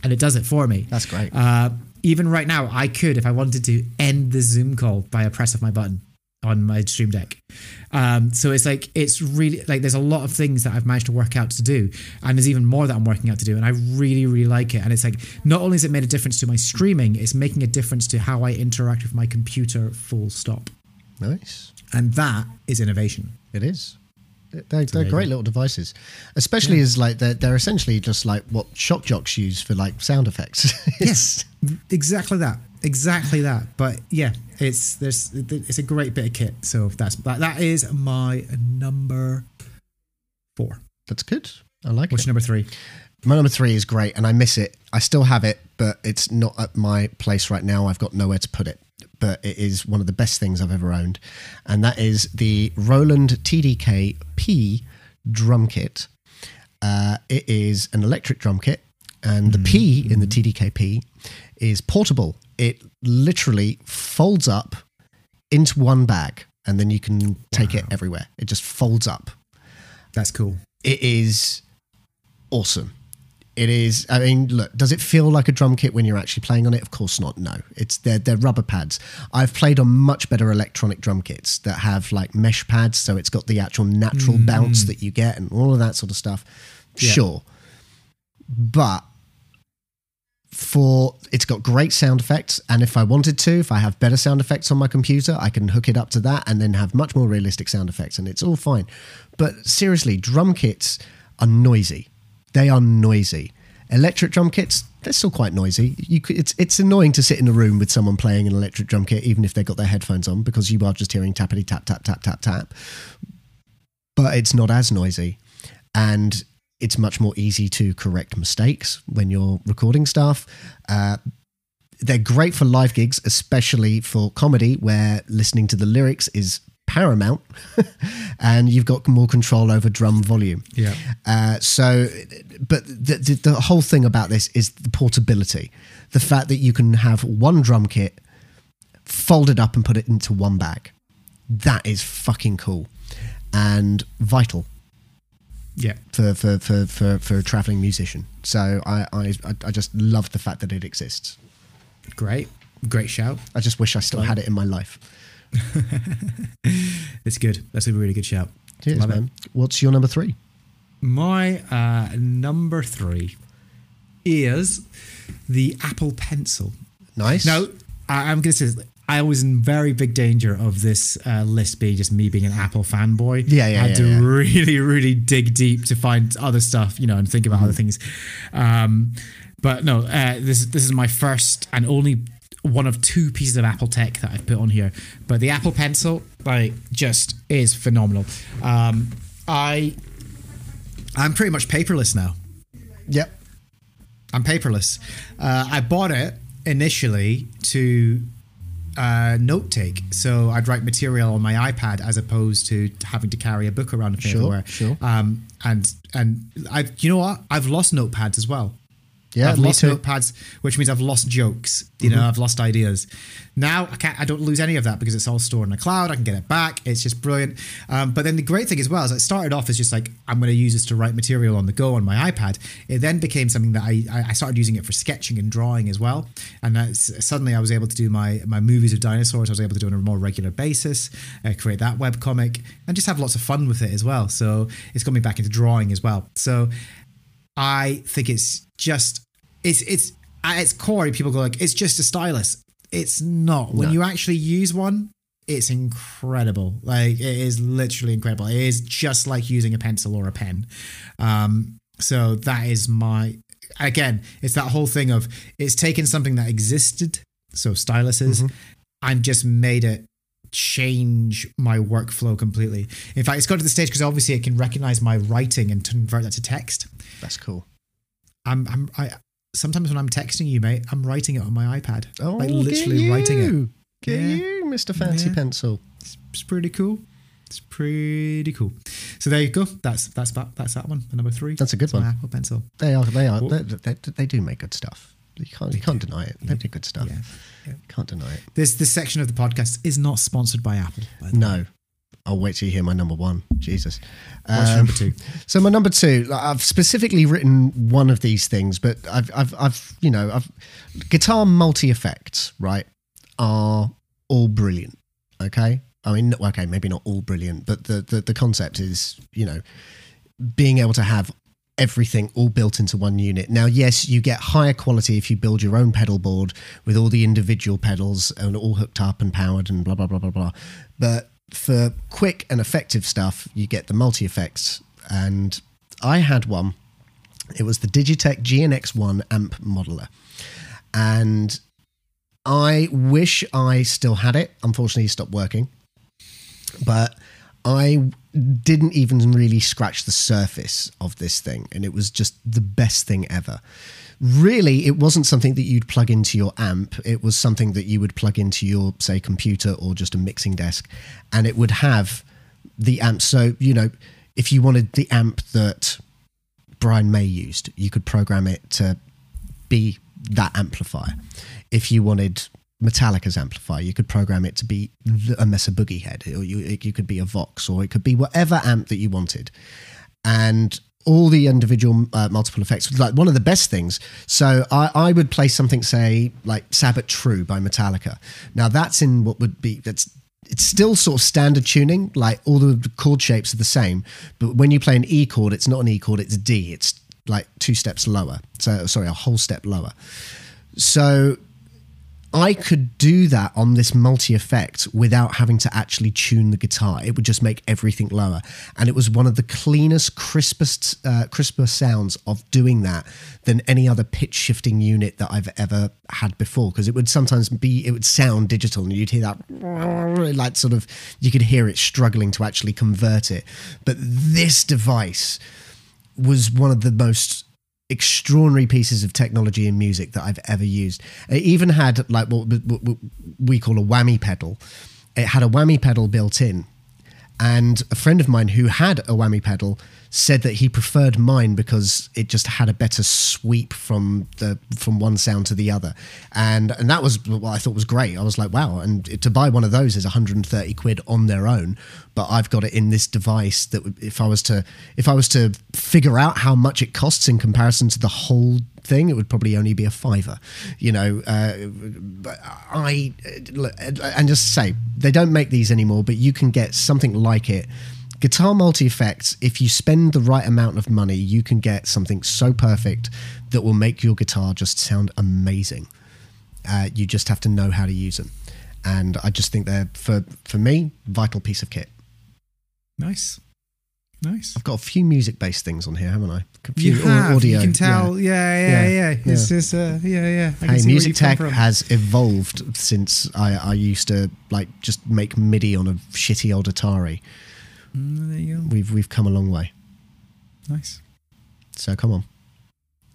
and it does it for me. That's great. Uh, even right now, I could, if I wanted to, end the Zoom call by a press of my button on my Stream Deck. Um, so it's like it's really like there's a lot of things that I've managed to work out to do, and there's even more that I'm working out to do, and I really really like it. And it's like not only has it made a difference to my streaming, it's making a difference to how I interact with my computer. Full stop. Nice. and that is innovation. It is. They're, they're great little devices, especially as like they're, they're essentially just like what shock jocks use for like sound effects. (laughs) Yes, exactly that. Exactly that. But yeah, it's there's it's a great bit of kit. So that's that, that is my number four. That's good. I like What's it. your number three? My number three is great, and I miss it. I still have it, but it's not at my place right now. I've got nowhere to put it. But it is one of the best things I've ever owned, and that is the Roland TDK P drum kit. Uh, it is an electric drum kit, and the P in the TDKP is portable. It literally folds up into one bag, and then you can take it everywhere. It just folds up That's cool. it is awesome. It is. I mean, look. Does it feel like a drum kit when you're actually playing on it? Of course not. No, it's they're they're rubber pads. I've played on much better electronic drum kits that have like mesh pads, so it's got the actual natural mm. bounce that you get and all of that sort of stuff. Yeah. Sure, but for it's got great sound effects and if i wanted to if i have better sound effects on my computer i can hook it up to that and then have much more realistic sound effects and it's all fine but seriously drum kits are noisy they are noisy. Electric drum kits they're still quite noisy. You it's it's annoying to sit in a room with someone playing an electric drum kit even if they've got their headphones on because you are just hearing tappity tap tap tap tap tap. But it's not as noisy and it's much more easy to correct mistakes when you're recording stuff. Uh, they're great for live gigs, especially for comedy, where listening to the lyrics is paramount, (laughs) and you've got more control over drum volume. Yeah. Uh, so, but the, the, the whole thing about this is the portability, the fact that you can have one drum kit, fold it up and put it into one bag. That is fucking cool and vital Yeah. for for for for, for a traveling musician. So I, I I just love the fact that it exists. Great. Great shout. I just wish I still had it in my life. (laughs) It's good. That's a really good shout. Cheers, Love it. man. What's your number three? My uh, number three is the Apple Pencil. Nice. Now, I, I'm going to say this, I was in very big danger of this uh, list being just me being an Apple fanboy. Yeah, yeah, I had yeah, to yeah. really, really dig deep to find other stuff, you know, and think about Mm-hmm. other things. Um, but no, uh, this this is my first and only one of two pieces of Apple tech that I've put on here. But the Apple Pencil, like, just is phenomenal. Um, I I'm pretty much paperless now. Yep. I'm paperless. Uh, I bought it initially to uh, note take, so I'd write material on my iPad as opposed to having to carry a book around with me Sure, sure. Um, and and I, you know what? I've lost notepads as well. Yeah, I've lost too. Mm-hmm. notepads, which means I've lost jokes. You know, I've lost ideas. Now I can't. I don't lose any of that because it's all stored in the cloud. I can get it back. It's just brilliant. Um, but then the great thing as well is it started off as just like I'm going to use this to write material on the go on my iPad. It then became something that I I started using it for sketching and drawing as well. And that's, suddenly I was able to do my my movies of dinosaurs. I was able to do it on a more regular basis, uh, create that web comic, and just have lots of fun with it as well. So it's got me back into drawing as well. So I think it's just it's it's at its core. People go like it's just a stylus. It's not. When No. you actually use one, it's incredible. Like it is literally incredible. It is just like using a pencil or a pen. Um, so that is my again. It's that whole thing of it's taken something that existed, so styluses, and just made it change my workflow completely. In fact, it's got to the stage because obviously it can recognize my writing and convert that to text. That's cool. I'm, I'm, I, sometimes when I'm texting you, mate, I'm writing it on my iPad. Oh, like get literally writing it. you. Get Yeah. you, Mr. Fancy Yeah. Pencil. It's, it's pretty cool. It's pretty cool. So there you go. That's that's that, that's that one. Number three. That's a good one. Apple Pencil. They are. They are. Well- They, they, they do make good stuff. You can't. You can't deny it. They do good stuff. Yeah. Yeah. Can't deny it. This this section of the podcast is not sponsored by Apple. by the way. I'll wait till you hear my number one. Jesus. What's Um, number two? So my number two, like, I've specifically written one of these things, but I've, I've, I've, you know, I've guitar multi effects, right, are all brilliant. Okay, I mean, okay, maybe not all brilliant, but the the, the concept is, you know, being able to have everything all built into one unit. Now, yes, you get higher quality if you build your own pedal board with all the individual pedals and all hooked up and powered and blah blah blah blah blah. But for quick and effective stuff, you get the multi effects. And I had one. It was the Digitech GNX1 amp modeler. And I wish I still had it. Unfortunately, it stopped working. But I didn't even really scratch the surface of this thing. And it was just the best thing ever really it wasn't something that you'd plug into your amp. It was something that you would plug into your say computer or just a mixing desk and it would have the amp. So you know if you wanted the amp that brian may used you could program it to be that amplifier. If you wanted metallica's amplifier you could program it to be a mesa boogie head or you, it, you could be a vox or it could be whatever amp that you wanted. And all the individual uh, multiple effects like one of the best things. So I, I would play something say like Sad But True by metallica. Now that's in what would be that's it's still sort of standard tuning like all the chord shapes are the same but when you play an e chord it's not an e chord it's d. It's like two steps lower. So sorry a whole step lower. So I could do that on this multi effect without having to actually tune the guitar. It would just make everything lower. And it was one of the cleanest, crispest, uh, crisper sounds of doing that than any other pitch shifting unit that I've ever had before. Because it would sometimes be, it would sound digital and you'd hear that, (laughs) like sort of, you could hear it struggling to actually convert it. But this device was one of the most extraordinary pieces of technology in music that I've ever used. It even had like what, we call a whammy pedal. It had a whammy pedal built in. And a friend of mine who had a whammy pedal said that he preferred mine because it just had a better sweep from the from one sound to the other, and and that was what I thought was great. I was like, wow! And to buy one of those is 130 quid on their own, but I've got it in this device that if I was to if I was to figure out how much it costs in comparison to the whole thing, it would probably only be a fiver. You know, uh, I and just say they don't make these anymore, but you can get something like it guitar multi effects, if you spend the right amount of money, you can get something so perfect that will make your guitar just sound amazing. Uh, you just have to know how to use them. And I just think they're, for, for me, vital piece of kit. Nice. Nice. I've got a few music based things on here, haven't I? A few you have. audio. You can tell. Yeah, yeah, yeah. yeah. yeah. It's just, uh, yeah, yeah. I hey, music tech has evolved since I, I used to like just make MIDI on a shitty old Atari. Mm, there you go. We've we've come a long way. Nice. So come on,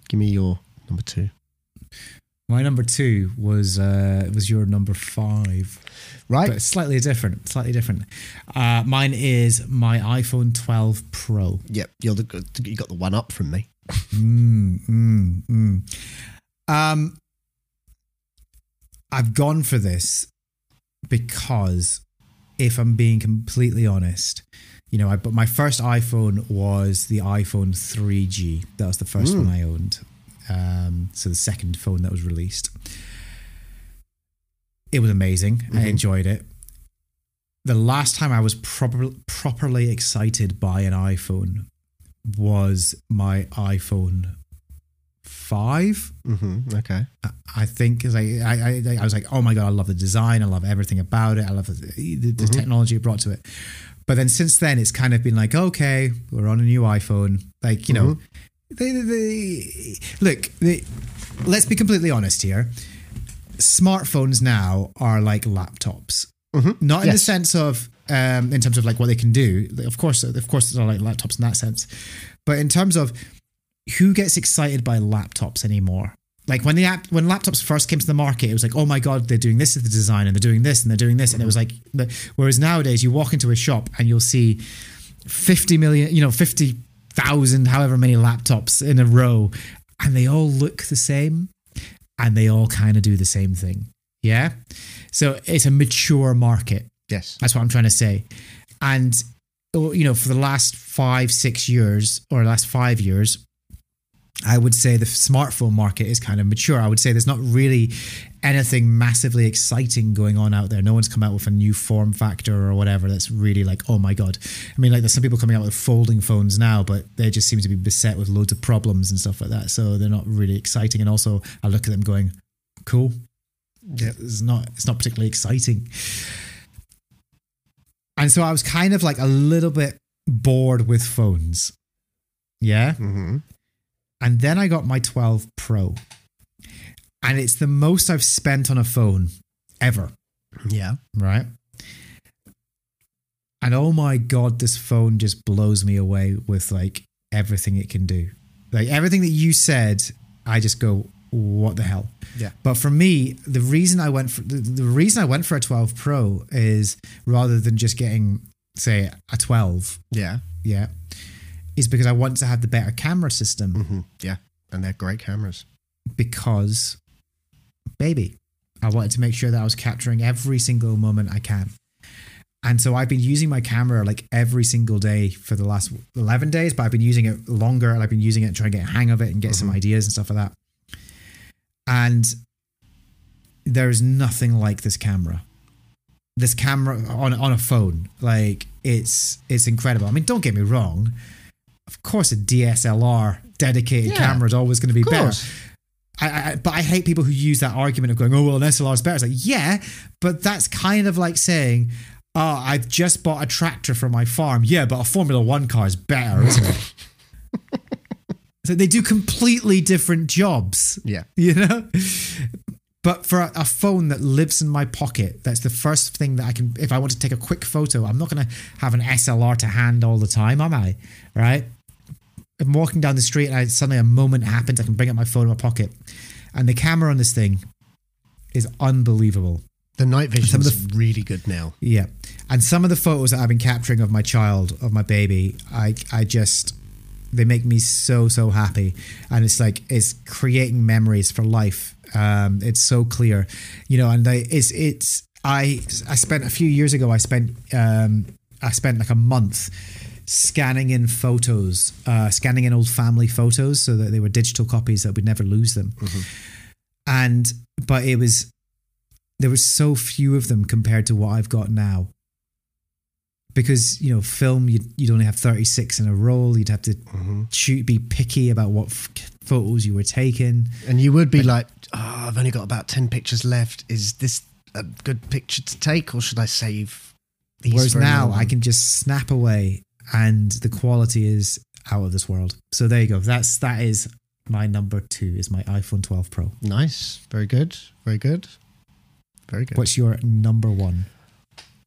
give me your number two. My number two was uh, was your number five, right? But slightly different. Slightly different. Uh, mine is my iPhone 12 Pro. Yep, you're the you got the one up from me. mm, mm, mm. Um, I've gone for this because, if I'm being completely honest, you know, I but my first iPhone was the iPhone 3G. That was the first mm. one I owned. Um, so the second phone that was released. It was amazing. Mm-hmm. I enjoyed it. The last time I was proper, properly excited by an iPhone was my iPhone 5 mm-hmm. Okay. I think because I, I, I, I was like, oh my god, I love the design, I love everything about it, I love the, the, the mm-hmm. technology it brought to it. But then since then, it's kind of been like, okay, we're on a new iPhone. Like, you know, mm-hmm. they, they, they, look, they, let's be completely honest here. Smartphones now are like laptops, mm-hmm. not in yes. the sense of, um, in terms of like what they can do. Of course, of course, they're like laptops in that sense. But in terms of who gets excited by laptops anymore? Like when the app, when laptops first came to the market, it was like, oh my god, they're doing this with the design, and they're doing this, and they're doing this, and it was like, whereas nowadays you walk into a shop and you'll see fifty million, you know, fifty thousand, however many laptops in a row, and they all look the same, and they all kind of do the same thing. Yeah, so it's a mature market. Yes, that's what I'm trying to say, and you know, for the last five, six years or last five years, I would say the smartphone market is kind of mature. I would say there's not really anything massively exciting going on out there. No one's come out with a new form factor or whatever that's really like, oh my God. I mean, like there's some people coming out with folding phones now, but they just seem to be beset with loads of problems and stuff like that. So they're not really exciting. And also, I look at them going, cool. Yeah, it's not, it's not particularly exciting. And so I was kind of like a little bit bored with phones. Yeah. hmm And then I got my 12 Pro. And it's the most I've spent on a phone ever. Yeah. Right. And oh my God, this phone just blows me away with like everything it can do. Like everything that you said, I just go, what the hell? Yeah. But for me, the reason I went for the, the reason I went for a 12 Pro is rather than just getting, say, a 12, Yeah. yeah, is because I want to have the better camera system hmm Yeah. And they're great cameras. because, baby, I wanted to make sure that I was capturing every single moment I can. And so I've been using my camera like every single day for the last 11 days, but I've been using it longer and I've been using it trying to get a hang of it and get some ideas and stuff like that. And there is nothing like this camera. This camera on on a phone, like it's it's incredible. I mean, don't get me wrong. Of course, a DSLR dedicated Yeah, camera is always going to be better. I, I, but I hate people who use that argument of going, oh, well, an SLR is better. It's like, yeah, but that's kind of like saying, oh, I've just bought a tractor for my farm. Yeah, but a Formula One car is better, isn't it? (laughs) so they do completely different jobs, Yeah. (laughs) you know? But for a, a phone that lives in my pocket, that's the first thing that I can, if I want to take a quick photo, I'm not going to have an SLR to hand all the time, am I? Right? I'm walking down the street and I, suddenly a moment happens. I can bring up my phone in my pocket, and the camera on this thing is unbelievable. The night vision is really good now. Yeah, and some of the photos that I've been capturing of my child, of my baby, I I just they make me so so happy, and it's like it's creating memories for life. Um, it's so clear, you know, and I, it's it's I I spent a few years ago. I spent um I spent like a month scanning in photos, uh, scanning in old family photos so that they were digital copies that we'd never lose them. And but it was there were so few of them compared to what I've got now. Because you know, film you'd, you'd only have thirty six in a roll. You'd have to shoot, be picky about what f- photos you were taking. And you would be like, oh, I've only got about 10 pictures left. Is this a good picture to take or should I save these? Whereas now I can just snap away, and the quality is out of this world. So there you go. That's that is my number two. Is my iPhone 12 Pro. Nice. Very good. Very good. Very good. What's your number one?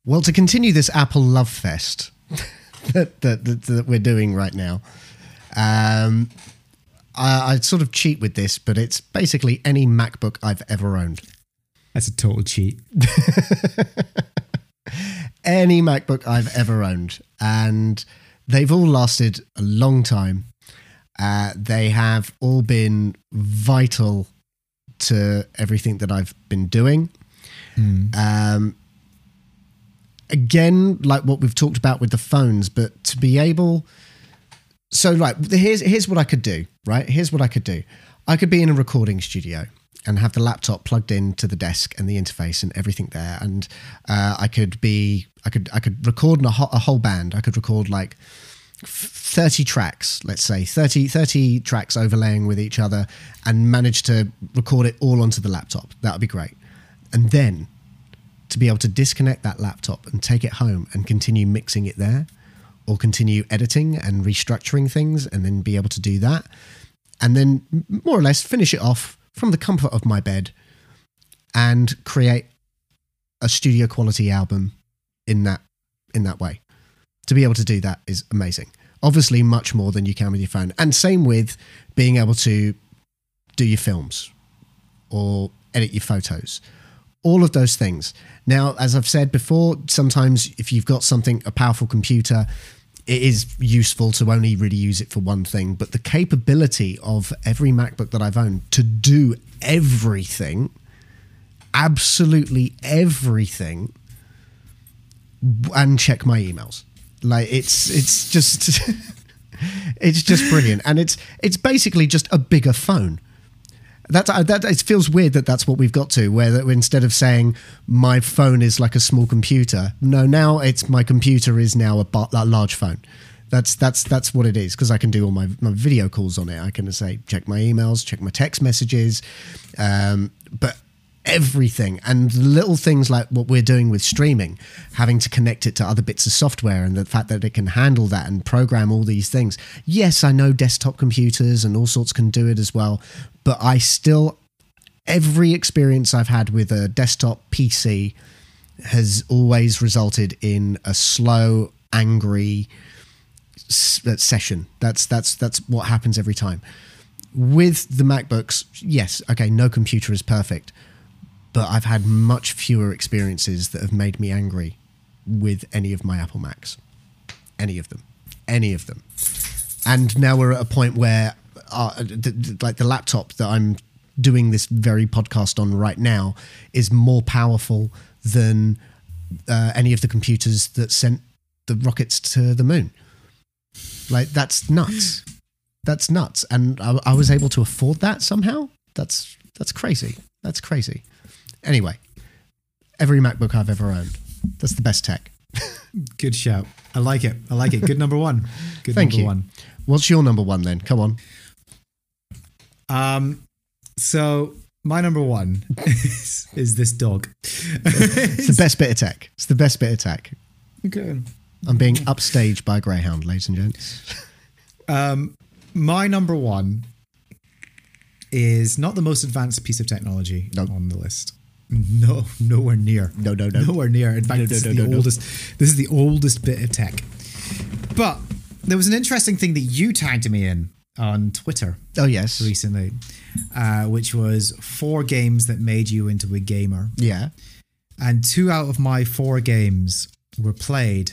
Well, to continue this Apple love fest (laughs) that, that, that, that we're doing right now, um, I, I sort of cheat with this, but it's basically any MacBook I've ever owned. That's a total cheat. (laughs) Any MacBook I've ever owned. And they've all lasted a long time. Uh, they have all been vital to everything that I've been doing. Um, again, like what we've talked about with the phones, but to be able. So, like, here's here's what I could do. Right, here's what I could do. I could be in a recording studio and have the laptop plugged into the desk and the interface and everything there, and uh, I could be I could I could record a, ho- a whole band. I could record like 30 tracks, let's say 30, 30 tracks overlaying with each other and manage to record it all onto the laptop. That would be great. And then to be able to disconnect that laptop and take it home and continue mixing it there or continue editing and restructuring things and then be able to do that. And then more or less finish it off from the comfort of my bed and create a studio quality album in that in that way to be able to do that is amazing. Obviously, much more than you can with your phone. And same with being able to do your films or edit your photos. All of those things. Now, as I've said before, sometimes if you've got something, a powerful computer, it is useful to only really use it for one thing. But the capability of every MacBook that I've owned to do everything, absolutely everything, and check my emails. Like it's it's just (laughs) it's just brilliant, and it's it's basically just a bigger phone. That that it feels weird that that's what we've got to, where that instead of saying my phone is like a small computer, no, now it's my computer is now a, bar, a large phone. That's that's that's what it is because I can do all my, my video calls on it. I can say check my emails, check my text messages, um, but everything. And little things like what we're doing with streaming having to connect it to other bits of software and the fact that it can handle that and program all these things. Yes i know desktop computers and all sorts can do it as well but i still every experience i've had with a desktop pc has always resulted in a slow angry uh, session. That's that's that's what happens every time. With the MacBooks, yes, okay, no computer is perfect, but I've had much fewer experiences that have made me angry with any of my Apple Macs. Any of them. Any of them. And now we're at a point where, uh, like, the laptop that I'm doing this very podcast on right now is more powerful than uh, any of the computers that sent the rockets to the moon. Like, that's nuts that's nuts and I, I was able to afford that somehow that's that's crazy that's crazy anyway every macbook i've ever owned that's the best tech Good shout. I like it. I like it. Good number one. Good Thank number you. one. what's your number one then come on Um, so my number one is, is this dog. it's the best bit of tech it's the best bit of tech okay. i'm being upstaged by a greyhound ladies and gents Um, my number one is not the most advanced piece of technology Nope. on the list. No, nowhere near. No, no, no. Nowhere near. In fact, No, no, this, is the no, no. oldest, this is the oldest bit of tech. But there was an interesting thing that you tagged me in on Twitter oh yes recently, uh, which was four games that made you into a gamer. yeah And two out of my four games were played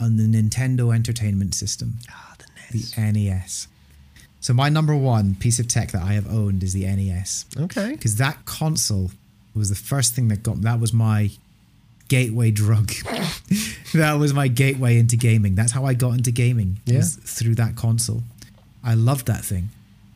on the Nintendo Entertainment System, ah the NES. the NES. So my number one piece of tech that I have owned is the NES okay because that console was the first thing that got that was my gateway drug. (laughs) that was my gateway into gaming. That's how I got into gaming. was through that console. I loved that thing.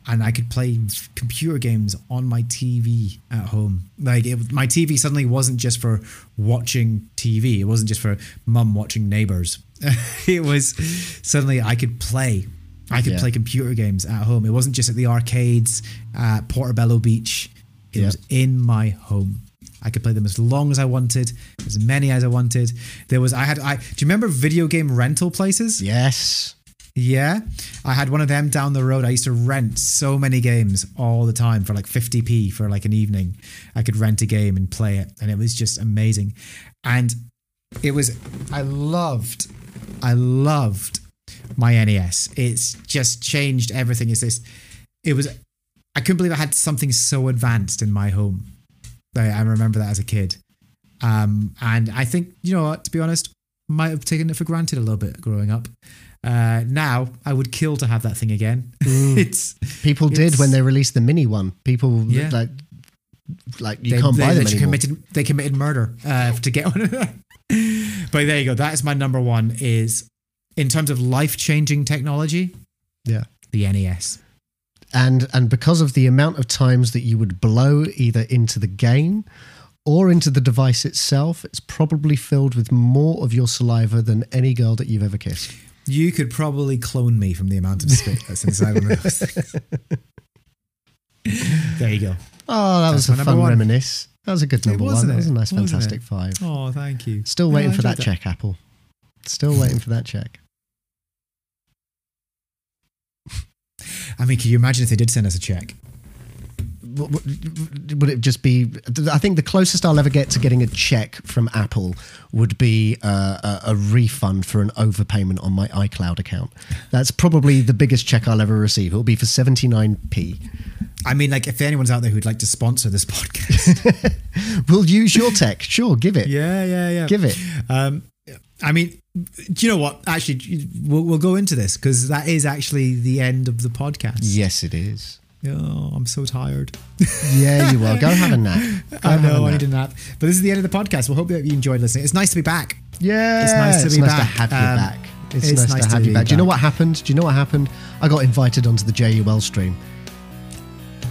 And I could play computer games on my TV at home. Like it, my TV suddenly wasn't just for watching TV. It wasn't just for mum watching Neighbours. (laughs) it was suddenly I could play. I could Yeah. play computer games at home. It wasn't just at the arcades at Portobello Beach. It Yeah. was in my home. I could play them as long as I wanted, as many as I wanted. There was I had I do you remember video game rental places? yes Yeah. I had one of them down the road. I used to rent so many games all the time for like 50p for like an evening. I could rent a game and play it and it was just amazing. And it was I loved I loved my NES. It's just changed everything. It's this it was I couldn't believe I had something so advanced in my home. I, I remember that as a kid. Um, and I think, you know what, to be honest, might have taken it for granted a little bit growing up. Uh, now I would kill to have that thing again. (laughs) it's people did when they released the mini one people Yeah. like like you they, can't they buy them anymore committed they committed murder uh, to get one of them. (laughs) But there you go. That is my number one. Is in terms of life changing technology, yeah the NES. And and because of the amount of times that you would blow either into the game or into the device itself it's probably filled with more of your saliva than any girl that you've ever kissed You could probably clone me from the amount of spit that's inside of those things. (laughs) There you go. oh that That's was a fun one. reminisce that was a good number one wasn't that was a nice Wasn't fantastic it? five Oh, thank you. still waiting for that enjoyed check apple still waiting for that check I mean, can you imagine if they did send us a check? Would it just be i think the closest i'll ever get to getting a check from apple would be uh, a, a refund for an overpayment on my icloud account. That's probably the biggest check i'll ever receive. It'll be for 79p I mean, like, if anyone's out there who'd like to sponsor this (laughs) podcast, (laughs) we'll use your tech. Sure give it. Yeah, yeah, yeah, give it. Um, I mean, do you know what? Actually, we'll, we'll go into this because that is actually the end of the podcast. yes it is Oh, I'm so tired. yeah you are go have a nap (laughs) Go I know I need a nap. But this is the end of the podcast. We'll hope that you enjoyed listening. It's nice to be back. yeah It's nice to it's be nice back. to have you Um, back it's, it's nice, nice to to have you be back. Do you know what happened? Do you know what happened? I got invited onto the JUL stream.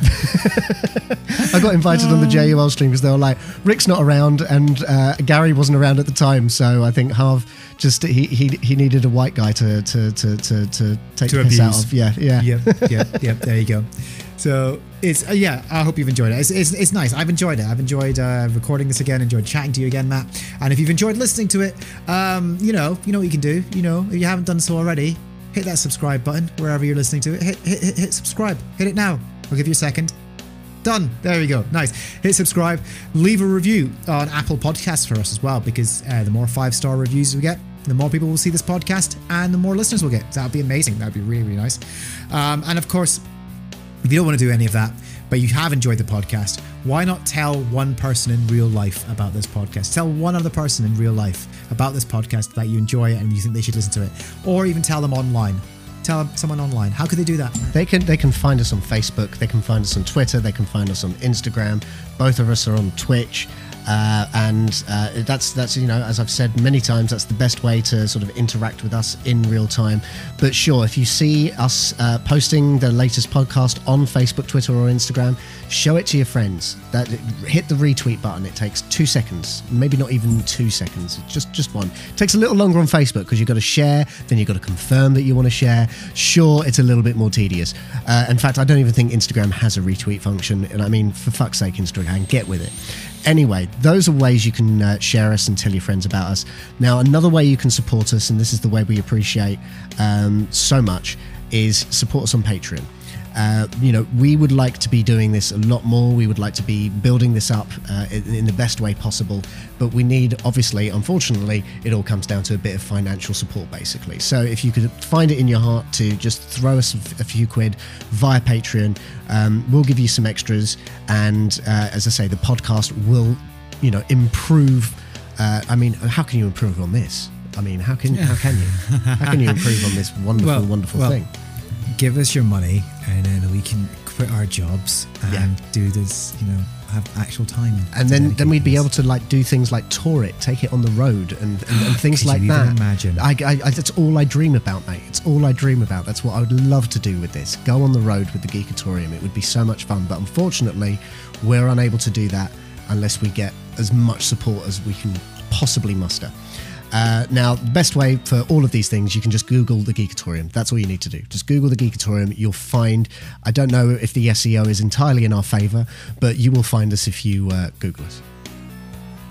I got invited on the JUL stream because they were like, Rik's not around, and uh, Gary wasn't around at the time, so I think Harv just he he, he needed a white guy to to to to, to take To the piss out of. Yeah, yeah. yep, (laughs) yep, yep. There you go. So it's uh, yeah. I hope you've enjoyed it. It's, it's, it's nice. I've enjoyed it. I've enjoyed uh, recording this again. Enjoyed chatting to you again, Matt. And if you've enjoyed listening to it, um, you know, you know what you can do. You know, if you haven't done so already, hit that subscribe button wherever you're listening to it. Hit hit hit, hit subscribe. Hit it now. I'll give you a second. Done. There you go. Nice. Hit subscribe. Leave a review on Apple Podcasts for us as well, because uh, the more five star reviews we get, the more people will see this podcast and the more listeners we'll get. That'd be amazing. That'd be really, really nice. Um, and of course, if you don't want to do any of that, but you have enjoyed the podcast, why not tell one person in real life about this podcast? Tell one other person in real life about this podcast that you enjoy and you think they should listen to it, or even tell them online. Tell someone online. How could they do that? They can they can find us on Facebook. They can find us on Twitter. They can find us on Instagram. Both of us are on Twitch. Uh, and uh, that's that's you know as I've said many times that's the best way to sort of interact with us in real time. But sure, if you see us uh, posting the latest podcast on Facebook, Twitter, or Instagram, show it to your friends. That hit the retweet button. It takes two seconds, maybe not even two seconds. Just just one. It takes a little longer on Facebook because you've got to share, then you've got to confirm that you want to share. Sure, it's a little bit more tedious. Uh, in fact, I don't even think Instagram has a retweet function. And I mean, for fuck's sake, Instagram, get with it. Anyway, those are ways you can uh, share us and tell your friends about us. Now, another way you can support us, and this is the way we appreciate um, so much, is support us on Patreon. Uh, you know, we would like to be doing this a lot more. We would like to be building this up uh, in, in the best way possible. But we need, obviously, unfortunately, it all comes down to a bit of financial support, basically. So if you could find it in your heart to just throw us a few quid via Patreon, um, we'll give you some extras. And uh, as I say, the podcast will, you know, improve. Uh, I mean, how can you improve on this? I mean, how can how can you how can you improve on this (laughs) wonderful, Well, wonderful well, thing? Give us your money and then we can quit our jobs and Yeah. do this, you know, have actual time. and then then we'd be able to like do things like tour it, take it on the road, and and, and (gasps) things like that. imagine? I, I, I, that's all I dream about, mate. It's all I dream about. That's what I would love to do with this. Go on the road with the Geekatorium. It would be so much fun. But unfortunately, we're unable to do that unless we get as much support as we can possibly muster. Uh, now, the best way for all of these things, you can just Google the Geekatorium. That's all you need to do. Just Google the Geekatorium. You'll find, I don't know if the SEO is entirely in our favor, but you will find us if you uh, Google us.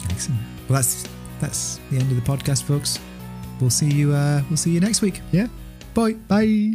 Excellent. Well, that's that's the end of the podcast, folks. We'll see you. Uh, we'll see you next week. Yeah. Bye. Bye.